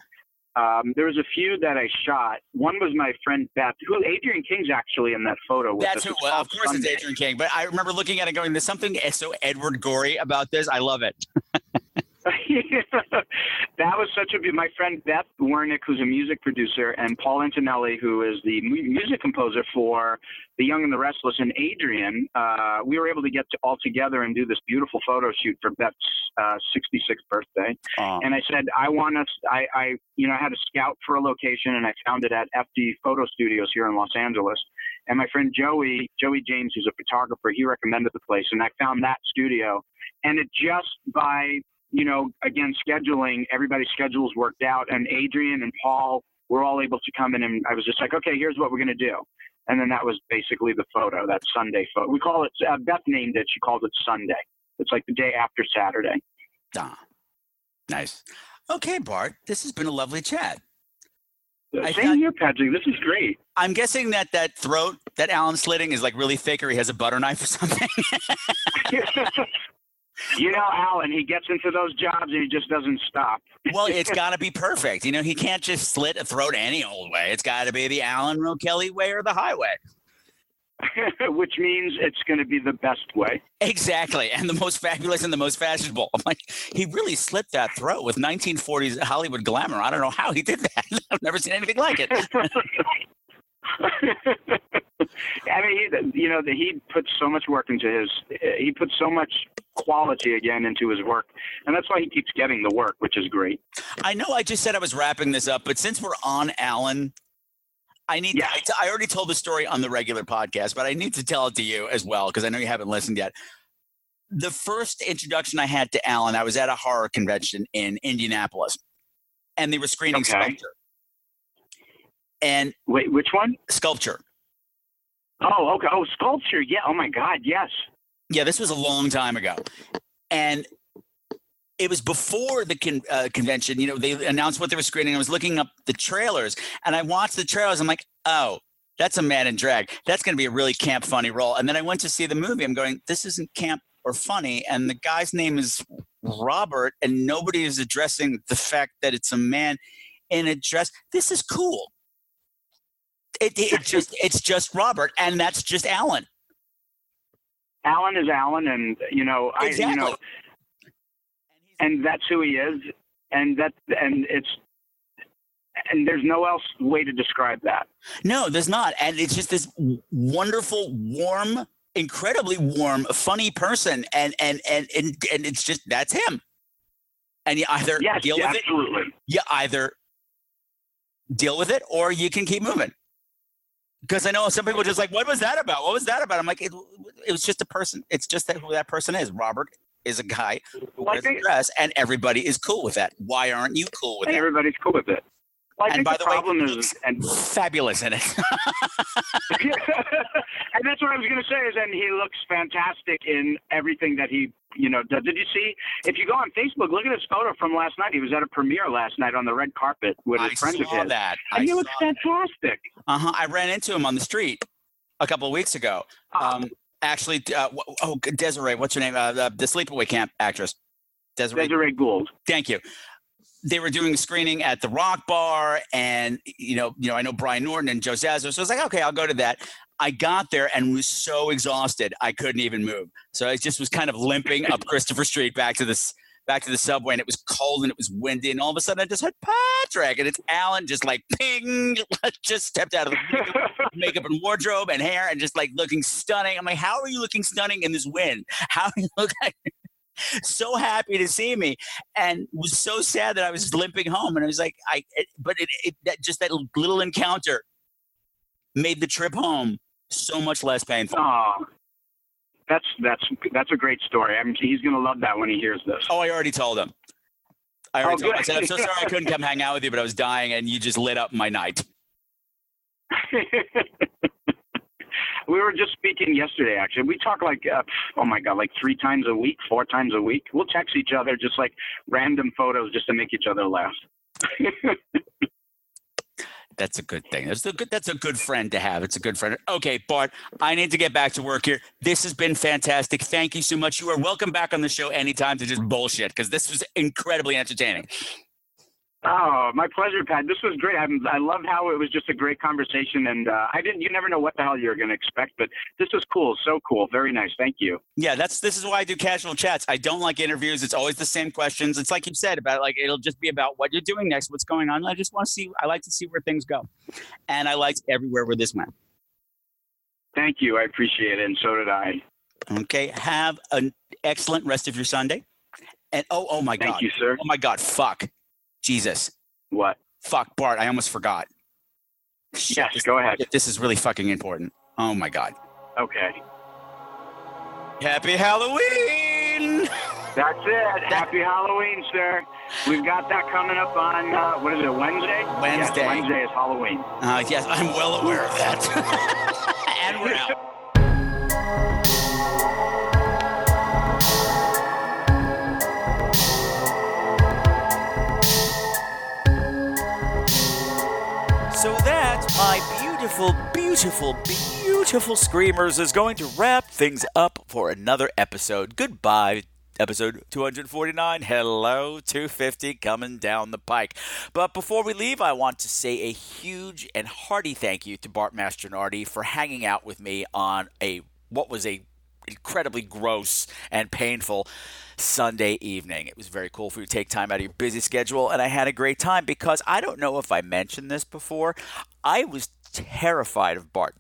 um, there was a few that I shot. One was my friend Beth, who Adrienne King's actually in that photo. With That's us. who. Well, of course, it's Adrienne King. But I remember looking at it, going, "There's something so Edward Gorey about this. I love it." that was such a my friend Beth Wernick, who's a music producer, and Paul Antonelli, who is the music composer for The Young and the Restless, and Adrienne. Uh, we were able to get to, all together and do this beautiful photo shoot for Beth's uh, 66th birthday. Aw. And I said, I want us. I, I, you know, I had a scout for a location, and I found it at FD Photo Studios here in Los Angeles. And my friend Joey, Joey James, who's a photographer, he recommended the place, and I found that studio. And it just by you know, again, scheduling, everybody's schedules worked out, and Adrienne and Paul were all able to come in, and I was just like, okay, here's what we're going to do. And then that was basically the photo, that Sunday photo. We call it, uh, Beth named it, she called it Sunday. It's like the day after Saturday. Ah, nice. Okay, Bart. This has been a lovely chat. I Same thought- here, Patrick. This is great. I'm guessing that that throat that Alan slitting is like really thick, or he has a butter knife or something. you know, Alan, he gets into those jobs and he just doesn't stop. well, it's got to be perfect. You know, he can't just slit a throat any old way. It's got to be the Alan Kelly way or the highway. Which means it's going to be the best way. Exactly, and the most fabulous and the most fashionable. I'm like, he really slit that throat with 1940s Hollywood glamour. I don't know how he did that. I've never seen anything like it. I mean, he, you know, he put so much work into his. He put so much quality again into his work, and that's why he keeps getting the work, which is great. I know I just said I was wrapping this up, but since we're on Alan, I need. Yeah. I already told the story on the regular podcast, but I need to tell it to you as well because I know you haven't listened yet. The first introduction I had to Alan, I was at a horror convention in Indianapolis, and they were screening Okay. sculpture. And Wait, which one? sculpture. Oh, okay. Oh, sculpture. Yeah. Oh my God. Yes. Yeah, this was a long time ago, and it was before the con- uh, convention. You know, they announced what they were screening. I was looking up the trailers, and I watched the trailers. I'm like, oh, that's a man in drag. That's going to be a really camp, funny role. And then I went to see the movie. I'm going, this isn't camp or funny. And the guy's name is Robert, and nobody is addressing the fact that it's a man in a dress. This is cool. It, it, it just it's just Robert, and that's just Alan. Alan is Alan, and you know, I, you know, and that's who he is, and that, and it's, and there's no else way to describe that. No, there's not. And it's just this wonderful, warm, incredibly warm, funny person. And and and and, and it's just that's him. And you either Yes, deal with it, absolutely. you either deal with it or you can keep moving. Because I know some people are just like, what was that about? What was that about? I'm like, it, it was just a person. It's just that who that person is. Robert is a guy who I wears a dress, and everybody is cool with that. Why aren't you cool with it? everybody's cool with it. Well, And by the, the way, is, and Fabulous in it. and that's what I was going to say is, and he looks fantastic in everything that he, you know, does. Did you see? If you go on Facebook, look at his photo from last night. He was at a premiere last night on the red carpet with I his friends of saw his, that. and he looks fantastic. Uh huh. I ran into him on the street a couple of weeks ago. Um, actually, uh, oh, Desiree, what's her name? Uh, the, the sleepaway camp actress, Desiree. Desiree Gould. Thank you. They were doing a screening at the Rock Bar, and you know, you know, I know Brian Norton and Joe Zaso, so I was like, okay, I'll go to that. I got there and was so exhausted I couldn't even move. So I just was kind of limping up Christopher Street back to this back to the subway, and it was cold and it was windy, and all of a sudden I just heard Patrick, and it's Alan just like ping, just stepped out of the makeup, makeup and wardrobe and hair, and just like looking stunning. I'm like, how are you looking stunning in this wind? How do you look like? so happy to see me and was so sad that I was limping home. And I was like, I, it, but it, it, that just that little encounter made the trip home so much less painful. Oh, that's that's that's a great story. I mean, he's going to love that when he hears this. Oh, I already told him. I already Oh, told him. I said, I'm so sorry I couldn't come hang out with you, but I was dying and you just lit up my night. we were just speaking yesterday. Actually, we talk like uh, oh my god, like three times a week, four times a week. We'll text each other just like random photos just to make each other laugh. That's a good thing. That's a good. That's a good friend to have. It's a good friend. Okay, Bart, I need to get back to work here. This has been fantastic. Thank you so much. You are welcome back on the show anytime to just bullshit because this was incredibly entertaining. Oh, my pleasure, Pat. This was great. I'm, I loved how it was just a great conversation, and uh, I didn't. You never know what the hell you're going to expect, but this was cool. So cool. Very nice. Thank you. Yeah, that's this is why I do casual chats. I don't like interviews. It's always the same questions. It's like you said about like it'll just be about what you're doing next, what's going on. I just want to see. I like to see where things go, and I liked everywhere where this went. Thank you. I appreciate it, and so did I. Okay, have an excellent rest of your Sunday. And oh, oh my Thank God, Thank you, sir. oh my God, fuck, Jesus, What? fuck, Bart, I almost forgot. Shit, Yes, this, go ahead. this is really fucking important. Oh my God, Okay. Happy Halloween! That's it. Happy Halloween, sir. We've got that coming up on uh, what is it? Wednesday. Wednesday. Yes, Wednesday is Halloween. Uh, yes, I'm well aware of that. and we're out. Beautiful, beautiful, beautiful screamers, is going to wrap things up for another episode. Goodbye, episode 249. Hello, 250 coming down the pike. But before we leave, I want to say a huge and hearty thank you to Bart Mastronardi for hanging out with me on a what was a incredibly gross and painful Sunday evening. It was very cool for you to take time out of your busy schedule, and I had a great time because I don't know if I mentioned this before. I was terrified of Bart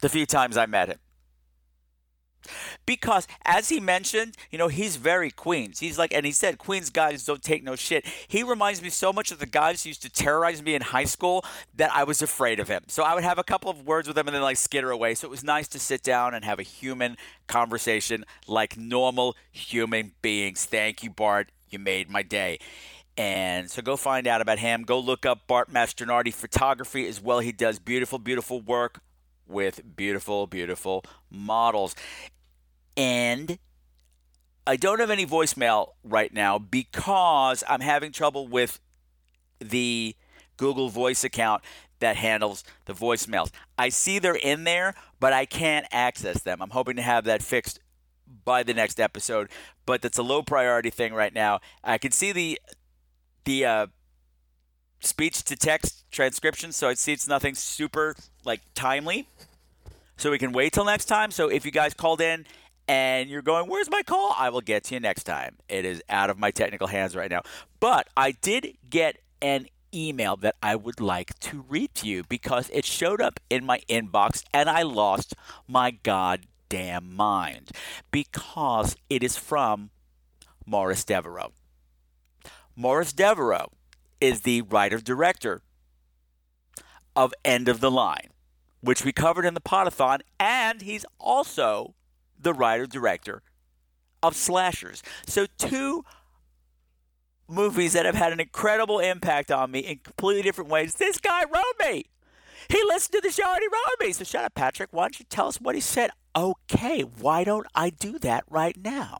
the few times I met him. Because as he mentioned, you know, he's very Queens. He's like, and he said, Queens guys don't take no shit. He reminds me so much of the guys who used to terrorize me in high school that I was afraid of him. So I would have a couple of words with him and then like skitter away. So it was nice to sit down and have a human conversation like normal human beings. Thank you, Bart. You made my day. And so go find out about him. Go look up Bart Mastronardi photography as well. He does beautiful, beautiful work with beautiful, beautiful models. And I don't have any voicemail right now because I'm having trouble with the Google Voice account that handles the voicemails. I see they're in there, but I can't access them. I'm hoping to have that fixed by the next episode, but that's a low priority thing right now. I can see the the uh, speech to text transcription, so I see it's nothing super like timely. So we can wait till next time. So if you guys called in and you're going, Where's my call? I will get to you next time. It is out of my technical hands right now. But I did get an email that I would like to read to you because it showed up in my inbox and I lost my goddamn mind because it is from Maurice Devereaux. Maurice Devereaux is the writer director of End of the Line, which we covered in the Podathon, and he's also the writer director of slashers. So, two movies that have had an incredible impact on me in completely different ways. This guy wrote me. He listened to the show and he wrote me. So, shut up, Patrick. Why don't you tell us what he said? Okay, why don't I do that right now?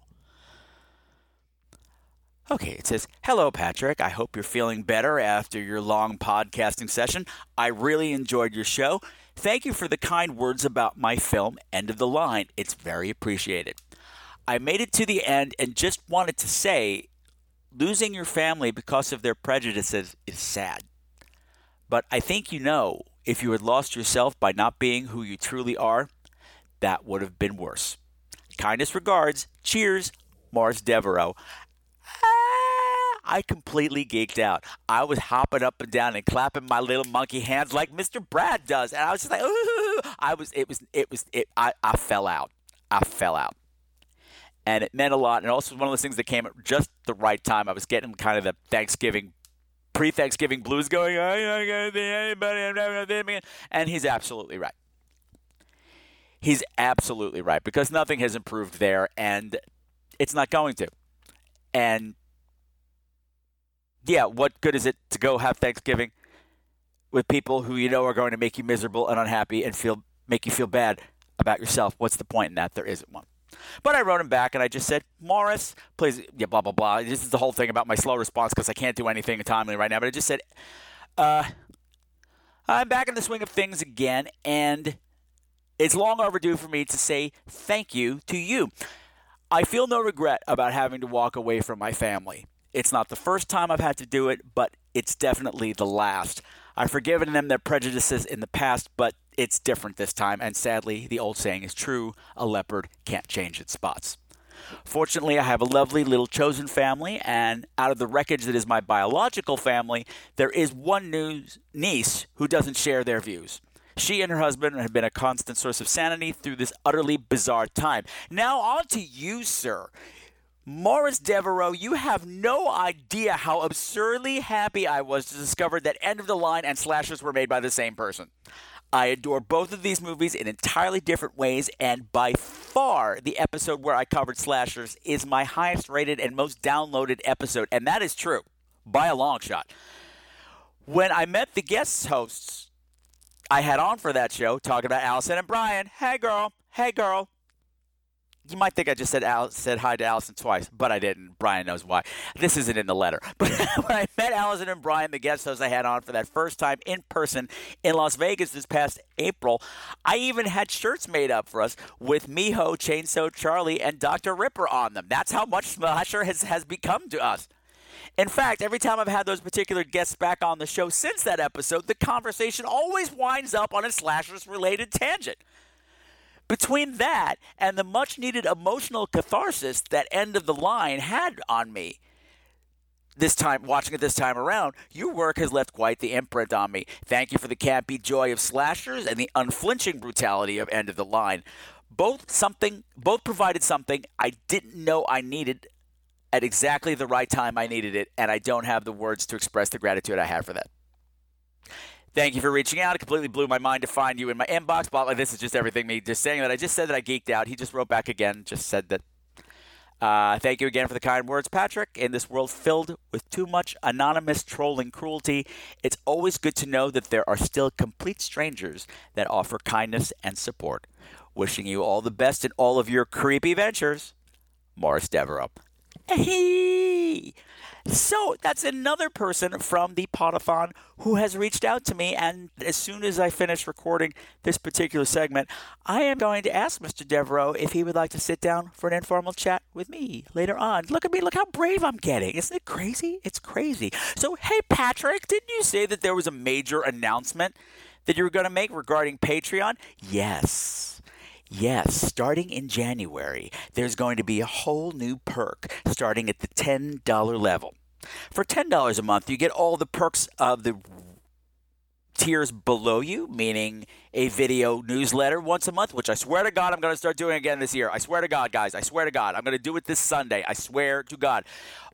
Okay, it says, Hello, Patrick. I hope you're feeling better after your long podcasting session. I really enjoyed your show. Thank you for the kind words about my film, End of the Line. It's very appreciated. I made it to the end and just wanted to say losing your family because of their prejudices is sad. But I think you know if you had lost yourself by not being who you truly are, that would have been worse. Kindest regards. Cheers, Maurice Devereaux. I completely geeked out. I was hopping up and down and clapping my little monkey hands like Mr. Brad does, and I was just like, Ooh! I was, it was, it was, it. I, I fell out. I fell out, and it meant a lot. And also one of those things that came at just the right time. I was getting kind of the Thanksgiving, pre-Thanksgiving blues going. I'm not gonna be anybody. I'm never gonna be me. And he's absolutely right. He's absolutely right because nothing has improved there, and it's not going to. And yeah, what good is it to go have Thanksgiving with people who you know are going to make you miserable and unhappy and feel make you feel bad about yourself? What's the point in that? There isn't one. But I wrote him back and I just said, Maurice, please, yeah, blah, blah, blah. This is the whole thing about my slow response because I can't do anything timely right now. But I just said, uh, I'm back in the swing of things again, and it's long overdue for me to say thank you to you. I feel no regret about having to walk away from my family. It's not the first time I've had to do it, but it's definitely the last. I've forgiven them their prejudices in the past, but it's different this time, and sadly, the old saying is true a leopard can't change its spots. Fortunately, I have a lovely little chosen family, and out of the wreckage that is my biological family, there is one new niece who doesn't share their views. She and her husband have been a constant source of sanity through this utterly bizarre time. Now, on to you, sir. Maurice Devereaux, you have no idea how absurdly happy I was to discover that End of the Line and Slashers were made by the same person. I adore both of these movies in entirely different ways, and by far, the episode where I covered Slashers is my highest rated and most downloaded episode, and that is true by a long shot. When I met the guest hosts I had on for that show, talking about Allison and Brian, hey girl, hey girl, you might think I just said Al- said hi to Allison twice, but I didn't. Brian knows why. This isn't in the letter. But when I met Allison and Brian, the guest hosts I had on for that first time in person in Las Vegas this past April, I even had shirts made up for us with Miho, Chainsaw Charlie, and Dr. Ripper on them. That's how much Slasher has, has become to us. In fact, every time I've had those particular guests back on the show since that episode, the conversation always winds up on a slashers related tangent. Between that and the much needed emotional catharsis that end of the line had on me, this time, watching it this time around, your work has left quite the imprint on me. Thank you for the campy joy of slashers and the unflinching brutality of End of the Line. Both something, both provided something I didn't know I needed at exactly the right time I needed it, and I don't have the words to express the gratitude I have for that. Thank you for reaching out. It completely blew my mind to find you in my inbox. But like, this is just everything me just saying that. I just said that I geeked out. He just wrote back again, just said that. Uh, thank you again for the kind words, Patrick. In this world filled with too much anonymous trolling cruelty, it's always good to know that there are still complete strangers that offer kindness and support. Wishing you all the best in all of your creepy ventures, Maurice Devereaux. Hey! So that's another person from the Podathon who has reached out to me. And as soon as I finish recording this particular segment, I am going to ask Mr. Devereaux if he would like to sit down for an informal chat with me later on. Look at me, look how brave I'm getting. Isn't it crazy? It's crazy. So, hey, Patrick, didn't you say that there was a major announcement that you were going to make regarding Patreon? Yes. Yes, starting in January, there's going to be a whole new perk starting at the $10 level. For $10 a month, you get all the perks of the tiers below you, meaning a video newsletter once a month, which I swear to God I'm going to start doing again this year. I swear to God, guys. I swear to God. I'm going to do it this Sunday. I swear to God.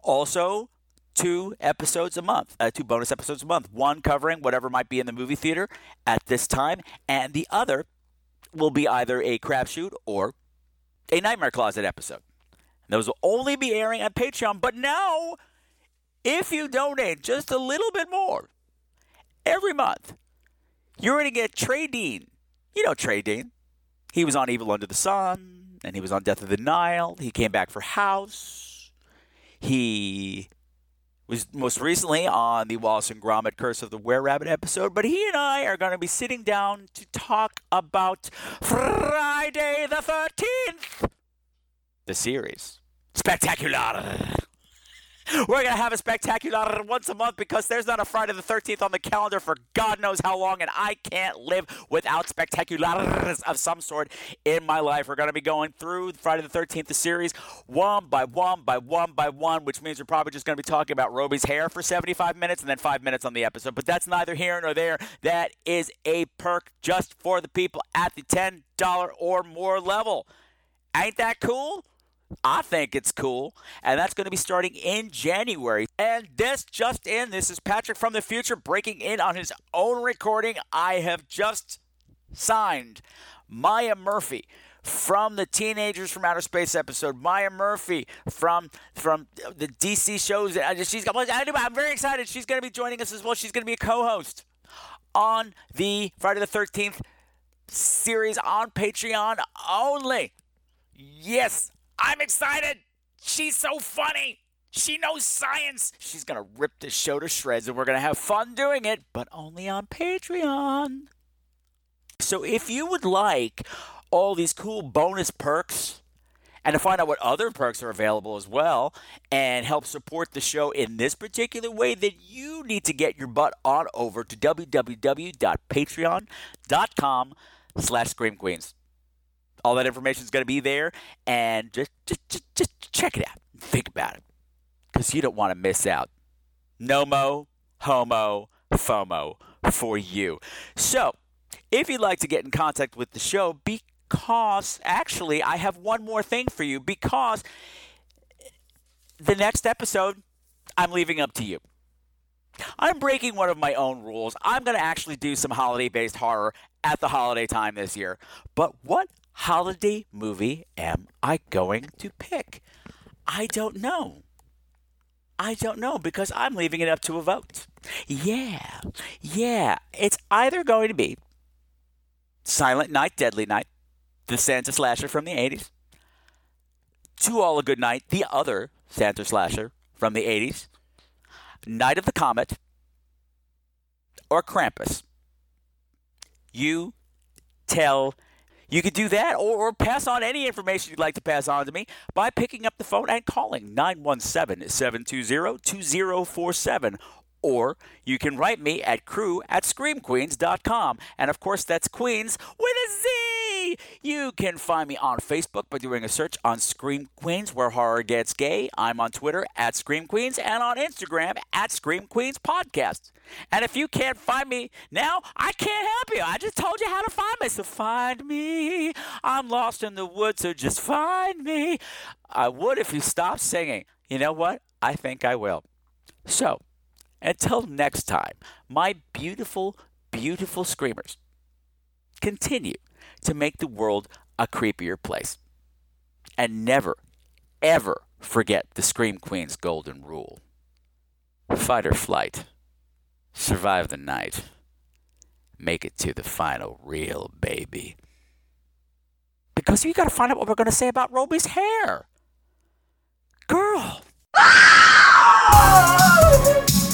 Also, two episodes a month, uh, two bonus episodes a month. One covering whatever might be in the movie theater at this time, and the other will be either a crapshoot or a Nightmare Closet episode. Those will only be airing on Patreon. But now, if you donate just a little bit more every month, you're going to get Trey Dean. You know Trey Dean. He was on Evil Under the Sun, and he was on Death of the Nile. He came back for House. He was most recently on the Wallace and Gromit Curse of the Were Rabbit episode, but he and I are going to be sitting down to talk about Friday the 13th, the series. Spectacular! We're going to have a spectacular once a month because there's not a Friday the 13th on the calendar for God knows how long, and I can't live without spectaculars of some sort in my life. We're going to be going through Friday the 13th, the series, one by one by one by one, which means we're probably just going to be talking about Robey's hair for 75 minutes and then five minutes on the episode. But that's neither here nor there. That is a perk just for the people at the $10 or more level. Ain't that cool? I think it's cool. And that's going to be starting in January. And this just in, this is Patrick from the future breaking in on his own recording. I have just signed Maya Murphy from the Teenagers from Outer Space episode. Maya Murphy from from the DC shows. She's I'm very excited. She's going to be joining us as well. She's going to be a co-host on the Friday the 13th series on Patreon only. Yes, I'm excited. She's so funny. She knows science. She's going to rip this show to shreds and we're going to have fun doing it, but only on Patreon. So if you would like all these cool bonus perks and to find out what other perks are available as well and help support the show in this particular way, then you need to get your butt on over to www.patreon.com slash screamqueenz all that information is going to be there, and just, just, just, just check it out. Think about it, because you don't want to miss out. Nomo, homo, FOMO for you. So, if you'd like to get in contact with the show, because actually, I have one more thing for you, because the next episode, I'm leaving up to you. I'm breaking one of my own rules. I'm going to actually do some holiday based horror at the holiday time this year. But what holiday movie am I going to pick? I don't know. I don't know because I'm leaving it up to a vote. Yeah, yeah. It's either going to be Silent Night, Deadly Night, the Santa slasher from the 80s, To All a Good Night, the other Santa slasher from the 80s, Night of the Comet, or Krampus. You tell you could do that or, or, pass on any information you'd like to pass on to me by picking up the phone and calling 917 720 2047. Or you can write me at crew at screamqueenz.com. And of course, that's Queens with a Z. you can find me on Facebook by doing a search on Scream Queenz, where horror gets gay. I'm on Twitter at Scream Queenz and on Instagram at Scream Queenz Podcast. And if you can't find me now, I can't help you. I just told you how to find me. So find me. I'm lost in the woods, so just find me. I would if you stopped singing. You know what? I think I will. So, until next time, my beautiful, beautiful screamers, continue to make the world a creepier place. And never, ever forget the Scream Queen's golden rule fight or flight, survive the night, make it to the final reel, baby. Because you gotta find out what we're gonna say about Robey's hair. Girl.